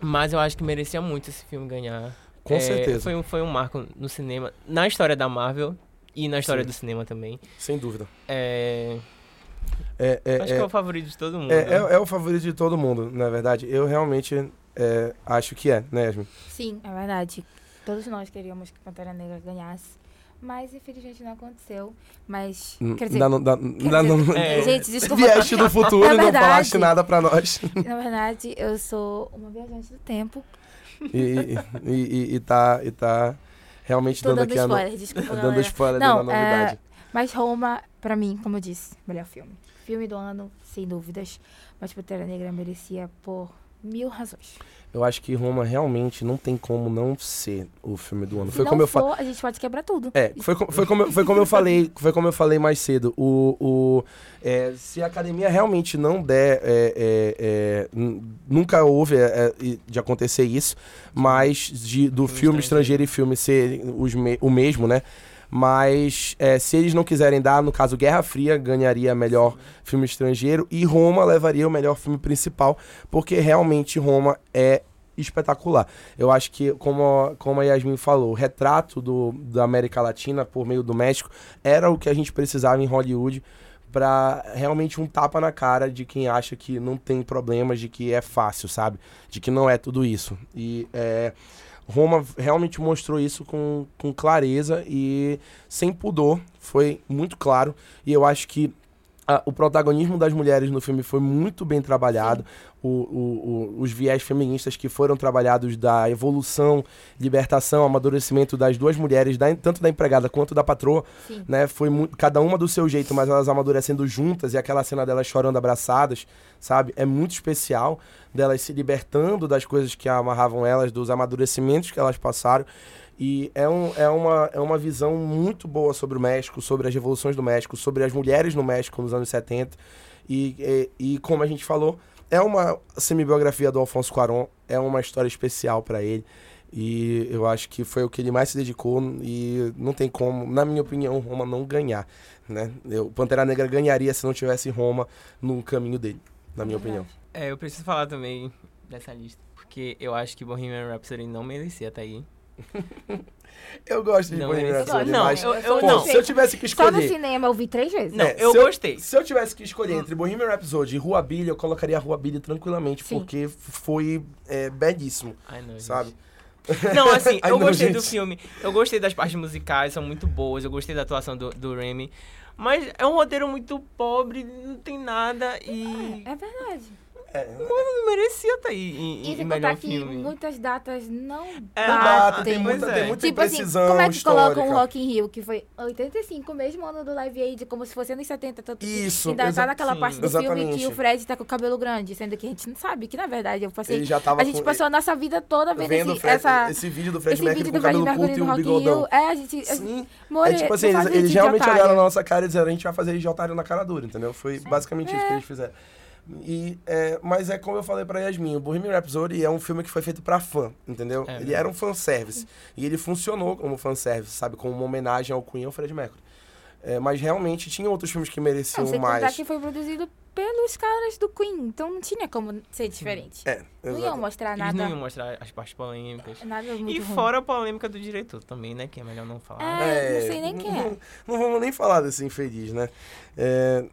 Mas eu acho que merecia muito esse filme ganhar. com É, certeza, Foi um, foi um marco no cinema, na história da Marvel e na história Sim. do cinema também. sem dúvida. É, É, é, acho é- que é o favorito de todo mundo. É, né? é, é o favorito de todo mundo, na verdade. Eu realmente é, acho que é, né, Yasmin? Sim, é verdade. Todos nós queríamos que Pantera Negra ganhasse. Mas infelizmente não aconteceu. Mas, quer dizer, Dá, não- dá, dá, não- É. gente, desculpa. Vieste do futuro *laughs* É e não verdade. falaste nada pra nós. *laughs* Na verdade, eu sou uma viajante do tempo. E, e, e, e tá, e tá realmente Tô dando dando aqui a spoiler, desculpa, dando galera. spoiler Não, dando a novidade. Mas Roma, pra mim, como eu disse, melhor filme. Filme do ano, sem dúvidas. Mas Pantera Negra merecia por mil razões. Eu acho que Roma realmente não tem como não ser o filme do ano. Se Foi não como eu for, falei. a gente pode quebrar tudo. É, foi, co- foi, como, eu- foi como eu falei, foi como eu falei mais cedo. O, o, é, se a academia realmente não der, é, é, é, nunca houve é, é, de acontecer isso, mas de, do Filme filme estrangeiro estrangeiro. e filme ser os me- o mesmo, né? Mas é, se eles não quiserem dar, no caso Guerra Fria ganharia melhor filme estrangeiro e Roma levaria o melhor filme principal, porque realmente Roma é espetacular. Eu acho que, como, como a Yasmin falou, o retrato do, da América Latina por meio do México era o que a gente precisava em Hollywood para realmente um tapa na cara de quem acha que não tem problemas, de que é fácil, sabe? De que não é tudo isso. E é, Roma realmente mostrou isso com, com clareza e sem pudor. Foi muito claro. E eu acho que ah, o protagonismo das mulheres no filme foi muito bem trabalhado. O, o- o- os viés feministas que foram trabalhados da evolução, libertação, amadurecimento das duas mulheres, da- tanto da empregada quanto da patroa, Sim. né? Foi muito, cada uma do seu jeito, mas elas amadurecendo juntas e aquela cena delas chorando abraçadas, sabe? É muito especial delas se libertando das coisas que amarravam elas, dos amadurecimentos que elas passaram. E é, um, é, uma, é uma visão muito boa sobre o México, sobre as revoluções do México, sobre as mulheres no México nos anos 70. E, e, e como a gente falou, é uma semibiografia do Alfonso Cuarón, é uma história especial para ele. E eu acho que foi o que ele mais se dedicou e não tem como, na minha opinião, Roma não ganhar, né? Eu, Pantera Negra ganharia se não tivesse Roma no caminho dele, na minha opinião. É, eu preciso falar também dessa lista. Porque eu acho que Bohemian Rhapsody não merecia estar aí. *laughs* Eu gosto de Não, Bohemian Rhapsody, não, mas eu- eu- pô, não. se eu tivesse que Só no escolher... cinema eu vi três vezes. Não, É, eu se gostei. Se eu tivesse que escolher entre Bohemian Rhapsody e Rua Billy, eu colocaria Rua Billy tranquilamente, Sim. porque foi é, belíssimo, não, gente. sabe? Não, assim, *laughs* eu não, gostei do gente. filme. Eu gostei das partes musicais, são muito boas. Eu gostei da atuação do, do Remy. Mas é um roteiro muito pobre, não tem nada e. É verdade. Não merecia estar aí em, E em melhor contar que filme. muitas datas não É, batem. tem muita, Pois tem é. muita Tipo assim, como é que histórica. colocam o Rock in Rio, que foi 85, mesmo ano do Live Aid, como se fosse anos 70, tanto que Isso, ainda tá naquela sim, parte do filme exatamente. que o Fred tá com o cabelo grande, sendo que a gente não sabe, que na verdade eu passei... Ele já tava A gente com- passou a nossa vida toda vendo, vendo esse, Fred- essa... esse vídeo do Fred esse Mercury vídeo com do o Fred cabelo Mercury curto e no o Rock in bigodão. Rio. É, a gente... Sim. More, é tipo assim, eles, eles realmente olharam na nossa cara e disseram, a gente vai fazer de otário na cara dura, entendeu? Foi basicamente isso que eles fizeram. E, é, mas é como eu falei pra Yasmin, o Bohemian Rhapsody é um filme que foi feito pra fã, entendeu? É. ele era um fanservice. E ele funcionou como fanservice, sabe? Como uma homenagem ao Queen e ao Fred Mercury. É, mas realmente tinha outros filmes que mereciam Não, contar mais. que foi produzido pelos caras do Queen, então não tinha como ser diferente. É, não iam mostrar Eles nada, não iam mostrar as partes polêmicas. nada muito E ruim. fora a polêmica do diretor também, né? Que é melhor não falar. É, não sei nem quem é. Não, não vamos nem falar desse infeliz, né? É,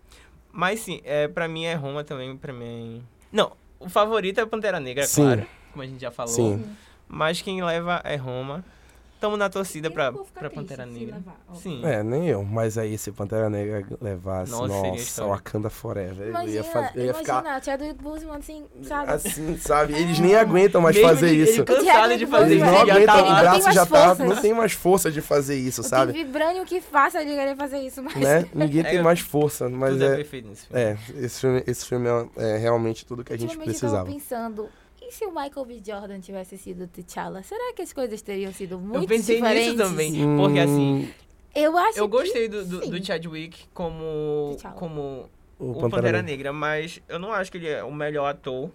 Mas sim, é, pra mim é Roma também, pra mim. Não, o favorito é Pantera Negra, é Sim. claro. Como a gente já falou. Sim. Mas quem leva é Roma. Tamo na torcida pra, pra Pantera Negra. levar. Sim. É, nem eu. Mas aí se Pantera Negra levasse, Nossa, histórico. Wakanda Forever. Imagina, eu ia, faz- eu ia imagina, ficar a Chadwick Boseman assim, sabe? assim, sabe? Eles nem aguentam mais Mesmo fazer ele- isso. Ele cansado de fazer Eles isso, não ele já aguentam, tá o não braço já tá. Não tem mais força de fazer isso, Não sabe? Tem vibrânio que faça de querer fazer isso, mas... Né? *laughs* Ninguém É, tem mais força, mas Tudo é é. perfeito nesse filme. É, esse filme, esse filme é, é realmente tudo que a gente Ultimamente eu tava precisava. pensando, se o Michael B. Jordan tivesse sido T'Challa? Será que as coisas teriam sido muito Eu pensei diferentes? nisso também. Porque assim, Hum, Eu acho eu que gostei do, do, do Chadwick como, T'Challa. como o o Pantera, Pantera Negra. Negra, mas eu não acho que ele é o melhor ator.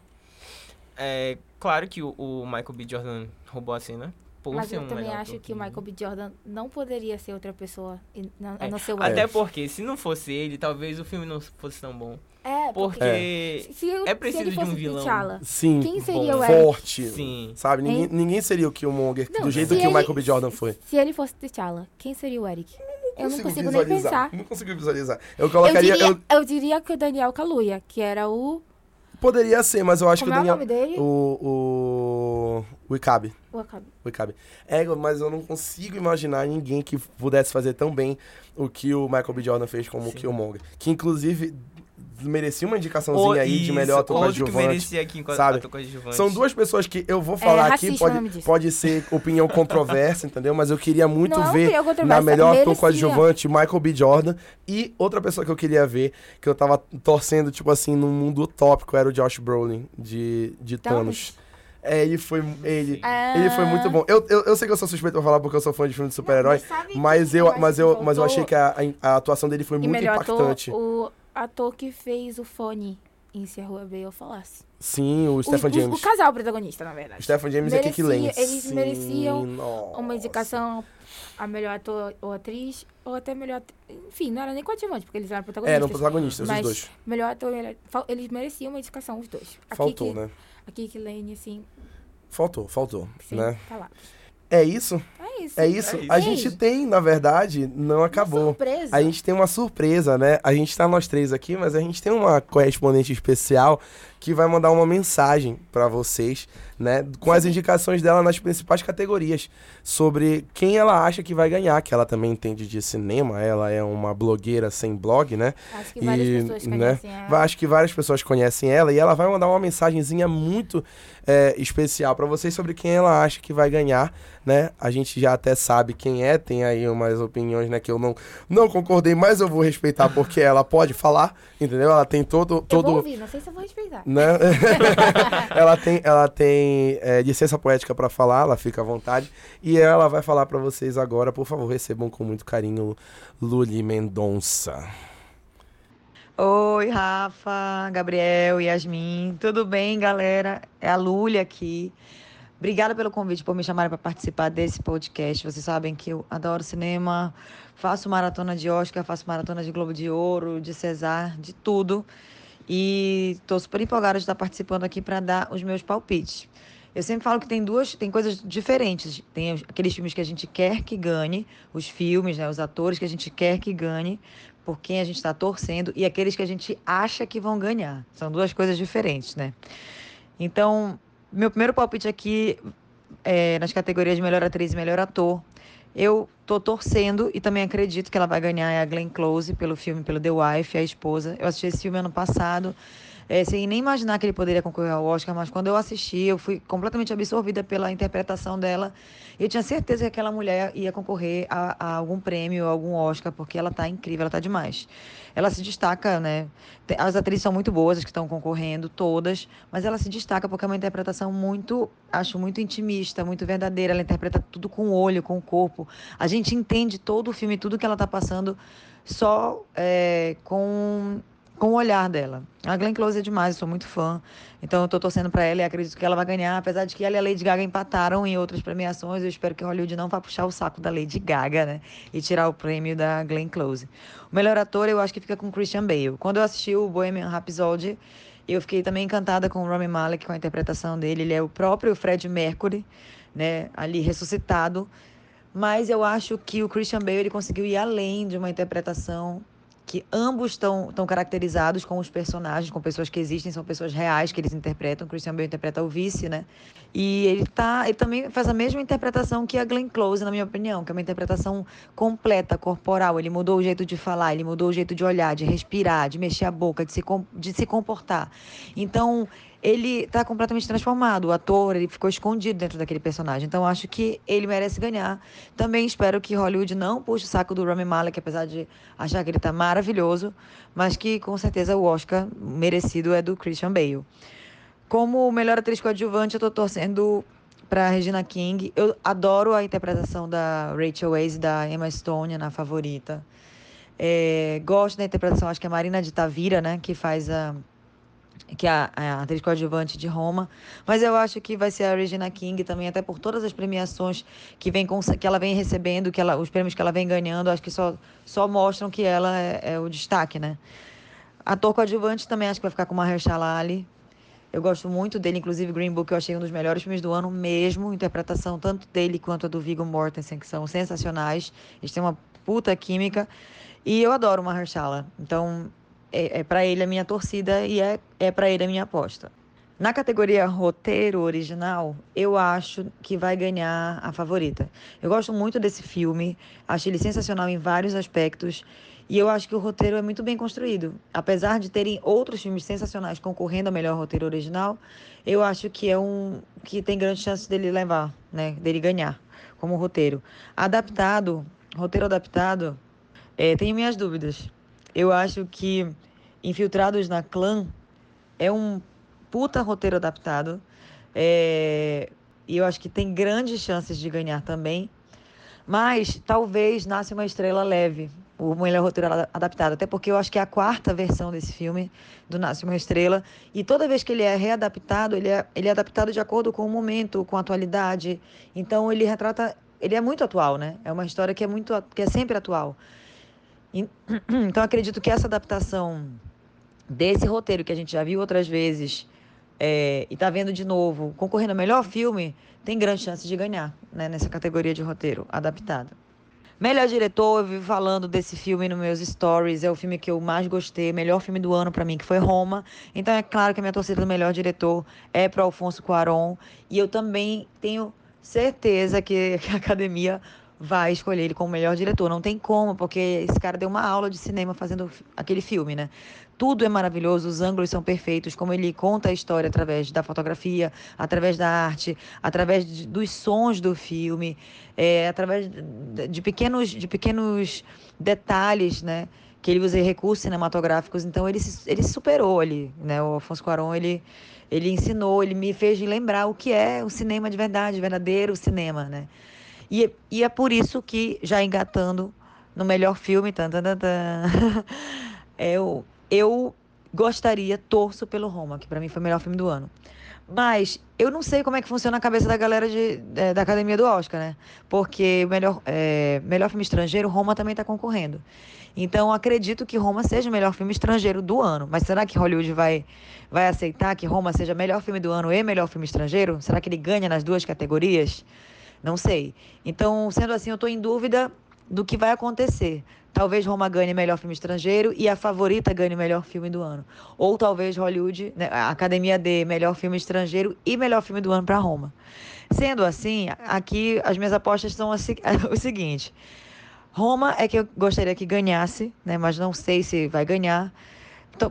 É claro que o, o Michael B. Jordan roubou a cena. Por Mas ser eu um também acho ator que o Michael B. Jordan não poderia ser outra pessoa, e não, É, não ser o Até porque, se não fosse ele, talvez o filme não fosse tão bom. É, porque... Porque Se, eu- é se preciso ele de um fosse vilão. T'Challa, Sim, quem seria bom. o Eric? forte. Sim. Sabe? Ninguém, Hein? ninguém seria o Killmonger Não, do jeito se que o ele- Michael B. Jordan foi. Se ele fosse T'Challa, quem seria o Eric? Eu não consigo nem visualizar. pensar. Não consigo visualizar. Eu Eu colocaria. diria, Eu, eu diria que o Daniel Kaluuya, que era o... poderia ser, mas eu acho como que é o o Daniel. nome dele? O. O. O Icabe. O Akabe. O Icabe. É, mas eu não consigo imaginar ninguém que pudesse fazer tão bem o que o Michael B. Jordan fez como o. Killmonger. Que inclusive merecia uma indicaçãozinha aí de isso, melhor ator outro que coadjuvante. merecia aqui enquanto sabe? ator coadjuvante. São duas pessoas que eu vou falar aqui, racista o nome pode, pode ser opinião *laughs* controversa, entendeu? Mas eu queria muito Não é ver na melhor ator merecia. coadjuvante Michael B. Jordan. E outra pessoa que eu queria ver, que eu tava torcendo, tipo assim, num mundo utópico, era o Josh Brolin, de, de Thanos. É, ele foi. Ele, Ah. ele foi muito bom. Eu, eu, eu sei que eu sou suspeito pra falar porque eu sou fã de filme de super-herói. Mas eu, mas, eu, mas eu achei que a, a, a atuação dele foi E muito impactante. ator, o ator que fez o fone em Se a Rua Falasse. Sim, o Stephen o, James. O, casal protagonista, na verdade. O Stephen James e a Kiki Merecia- Lane. eles Sim, mereciam nossa. Uma indicação a melhor ator ou atriz, ou até melhor... Enfim, não era nem coadjuvante, porque eles eram protagonistas. Eram protagonistas, os dois. melhor ator, eles mereciam uma indicação, os dois. A Faltou, Kiki, né? A Kiki Lane, assim, Faltou, faltou, sim, né? tá lá. É isso? É isso. É isso? É isso. A gente tem, na verdade, não acabou. Surpresa. A gente tem uma surpresa, né? A gente tá nós três aqui, mas a gente tem uma correspondente especial que vai mandar uma mensagem pra vocês, né? Com as indicações dela nas principais categorias sobre quem ela acha que vai ganhar, que ela também entende de cinema, ela é uma blogueira sem blog, né? Acho que várias E, pessoas né, conhecem ela. Vai- Acho que várias pessoas conhecem ela e ela vai mandar uma mensagenzinha muito é, especial pra vocês sobre quem ela acha que vai ganhar, né? A gente já até sabe quem é, tem aí umas opiniões, né, que eu não, não concordei, mas eu vou respeitar porque ela pode falar, entendeu? Ela tem todo Eu vou todo ouvir, não sei se eu vou respeitar. Né? *laughs* ela tem, ela tem é, licença poética pra falar, ela fica à vontade. E ela vai falar pra vocês agora, por favor, recebam com muito carinho Luli Mendonça. Oi, Rafa, Gabriel, Yasmin. Tudo bem, galera? É a Lúlia aqui. Obrigada pelo convite, por me chamarem para participar desse podcast. Vocês sabem que eu adoro cinema, faço maratona de Oscar, faço maratona de Globo de Ouro, de César, de tudo. E estou super empolgada de estar participando aqui para dar os meus palpites. Eu sempre falo que tem duas, tem coisas diferentes. Tem aqueles filmes que a gente quer que ganhe, os filmes, né, os atores que a gente quer que ganhe, por quem a gente está torcendo, e aqueles que a gente acha que vão ganhar. São duas coisas diferentes, né? Então, meu primeiro palpite aqui é, nas categorias de melhor atriz e melhor ator. Eu tô torcendo e também acredito que ela vai ganhar é a Glenn Close pelo filme, pelo The Wife, a esposa. Eu assisti esse filme ano passado é, sem nem imaginar que ele poderia concorrer ao Oscar, mas quando eu assisti, eu fui completamente absorvida pela interpretação dela. E eu tinha certeza que aquela mulher ia concorrer a, a algum prêmio, a algum Oscar, porque ela está incrível, ela está demais. Ela se destaca, né? As atrizes são muito boas, as que estão concorrendo, todas, mas ela se destaca porque é uma interpretação muito, acho muito intimista, muito verdadeira. Ela interpreta tudo com o olho, com o corpo. A gente entende todo o filme, tudo que ela está passando, só é, com com o olhar dela. A Glenn Close é demais, eu sou muito fã. Então eu tô torcendo para ela e acredito que ela vai ganhar, apesar de que ela e a Lady Gaga empataram em outras premiações. Eu espero que Hollywood não vá puxar o saco da Lady Gaga, né? E tirar o prêmio da Glenn Close. O melhor ator eu acho que fica com Christian Bale. Quando eu assisti o Bohemian Rhapsody, eu fiquei também encantada com o Rami Malek, com a interpretação dele. Ele é o próprio Fred Mercury, né? Ali ressuscitado. Mas eu acho que o Christian Bale ele conseguiu ir além de uma interpretação que ambos estão caracterizados com os personagens, com pessoas que existem, são pessoas reais que eles interpretam. Christian Bale interpreta o vice, né? E ele tá, ele também faz a mesma interpretação que a Glenn Close, na minha opinião, que é uma interpretação completa, corporal. Ele mudou o jeito de falar, ele mudou o jeito de olhar, de respirar, de mexer a boca, de se, de se comportar. Então, ele está completamente transformado. O ator ele ficou escondido dentro daquele personagem. Então acho que ele merece ganhar. Também espero que Hollywood não puxe o saco do Rami Malek, apesar de achar que ele está maravilhoso, mas que com certeza o Oscar merecido é do Christian Bale. Como melhor atriz coadjuvante, eu estou torcendo para Regina King. Eu adoro a interpretação da Rachel Weisz da Emma Stone na favorita. É, gosto da interpretação, acho que é a Marina de Tavira, né, que faz a que é a, a atriz coadjuvante de Roma, mas eu acho que vai ser a Regina King também, até por todas as premiações que, vem que ela vem recebendo, que ela, os prêmios que ela vem ganhando, acho que só, só mostram que ela é, é o destaque, né? Ator coadjuvante também acho que vai ficar com Mahershala Ali. Eu gosto muito dele, inclusive Green Book eu achei um dos melhores filmes do ano mesmo, interpretação tanto dele quanto a do Viggo Mortensen, que são sensacionais. Eles têm uma puta química. E eu adoro Mahershala. Então, é, é para ele a minha torcida e é, é para ele a minha aposta. Na categoria roteiro original, eu acho que vai ganhar a favorita. Eu gosto muito desse filme, acho ele sensacional em vários aspectos. E eu acho que o roteiro é muito bem construído. Apesar de terem outros filmes sensacionais concorrendo ao melhor roteiro original, eu acho que é um que tem grande chance dele levar, né, dele ganhar como roteiro. Adaptado, roteiro adaptado, é, tenho minhas dúvidas. Eu acho que Infiltrados na Clã é um puta roteiro adaptado. É, e eu acho que tem grandes chances de ganhar também. Mas talvez Nasce uma Estrela Leve, o melhor roteiro adaptado. Até porque eu acho que é a quarta versão desse filme, do Nasce uma Estrela. E toda vez que ele é readaptado, ele é, ele é adaptado de acordo com o momento, com a atualidade. Então ele retrata. Ele é muito atual, né? É uma história que é, muito, que é sempre atual. *clears throat* Então acredito que essa adaptação desse roteiro que a gente já viu outras vezes é, e está vendo de novo, concorrendo ao melhor filme, tem grande chance de ganhar né, nessa categoria de roteiro adaptado. Melhor diretor, eu vivo falando desse filme nos meus stories, é o filme que eu mais gostei, melhor filme do ano para mim, que foi Roma. Então é claro que a minha torcida do melhor diretor é para Alfonso Cuarón, e eu também tenho certeza que *laughs* a academia vai escolher ele como melhor diretor. Não tem como, porque esse cara deu uma aula de cinema fazendo aquele filme, né? Tudo é maravilhoso, os ângulos são perfeitos, como ele conta a história através da fotografia, através da arte, através de, dos sons do filme, é, através de, de, pequenos, de pequenos detalhes, né? Que ele usa recursos cinematográficos. Então ele se, ele superou ali, né? O Afonso Cuarón, ele ele ensinou, ele me fez lembrar o que é o cinema de verdade, verdadeiro cinema, né? E, e é por isso que, já engatando no melhor filme, tan, tan, tan, *laughs* eu, eu gostaria, torço pelo Roma, que para mim foi o melhor filme do ano. Mas eu não sei como é que funciona a cabeça da galera de, é, da academia do Oscar, né? Porque melhor, é, melhor filme estrangeiro, Roma também está concorrendo. Então acredito que Roma seja o melhor filme estrangeiro do ano. Mas será que Hollywood vai, vai aceitar que Roma seja melhor filme do ano e melhor filme estrangeiro? Será que ele ganha nas duas categorias? Não sei. Então, sendo assim, eu estou em dúvida do que vai acontecer. Talvez Roma ganhe melhor filme estrangeiro e a favorita ganhe melhor filme do ano. Ou talvez Hollywood, né, a academia dê melhor filme estrangeiro e melhor filme do ano para Roma. Sendo assim, aqui as minhas apostas são *laughs* o seguinte: Roma é que eu gostaria que ganhasse, né, mas não sei se vai ganhar,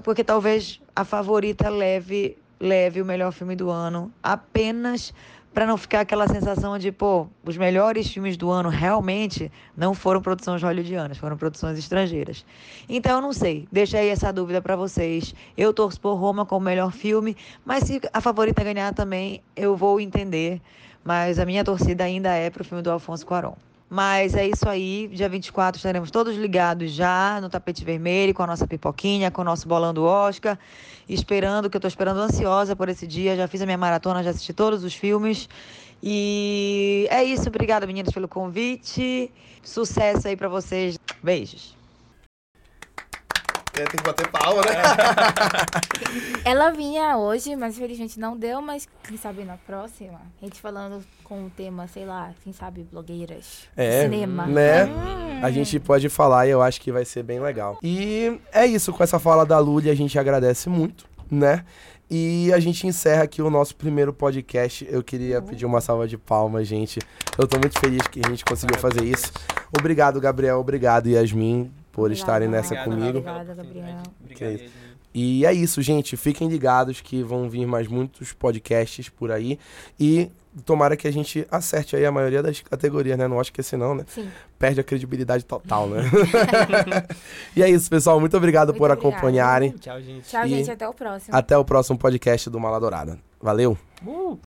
porque talvez a favorita leve leve o melhor filme do ano apenas para não ficar aquela sensação de, pô, os melhores filmes do ano realmente não foram produções hollywoodianas, foram produções estrangeiras. Então eu não sei, deixa aí essa dúvida para vocês. Eu torço por Roma como melhor filme, mas se a favorita ganhar também, eu vou entender. Mas a minha torcida ainda é pro filme do Alfonso Cuarón. Mas é isso aí. Dia 24 estaremos todos ligados já no tapete vermelho, com a nossa pipoquinha, com o nosso bolão do Oscar. Esperando, que eu estou esperando ansiosa por esse dia. Já fiz a minha maratona, já assisti todos os filmes. E é isso. Obrigada, meninas, pelo convite. Sucesso aí para vocês. Beijos. É, tem que bater palma, né? *laughs* Ela vinha hoje, mas infelizmente não deu, mas quem sabe na próxima. A gente falando com o tema, sei lá, quem sabe, blogueiras. É, cinema. né? Hum. A gente pode falar e eu acho que vai ser bem legal. E é isso, com essa fala da Luli, a gente agradece muito, né? E a gente encerra aqui o nosso primeiro podcast. Eu queria pedir uma salva de palmas, gente. Eu tô muito feliz que a gente conseguiu fazer isso. Obrigado, Gabriel. Obrigado, Yasmin, por Obrigada. estarem nessa Obrigado, comigo. Obrigada, Gabriel. Obrigado. E é isso, gente. Fiquem ligados que vão vir mais muitos podcasts por aí. E tomara que a gente acerte aí a maioria das categorias, né? Não acho que esse não, né? Sim. Perde a credibilidade total, né? *laughs* *laughs* e é isso, pessoal. Muito obrigado Muito por obrigada. acompanharem. Tchau, gente. Tchau, E gente. Até o próximo. Até o próximo podcast do Mala Dourada. Valeu! Uh!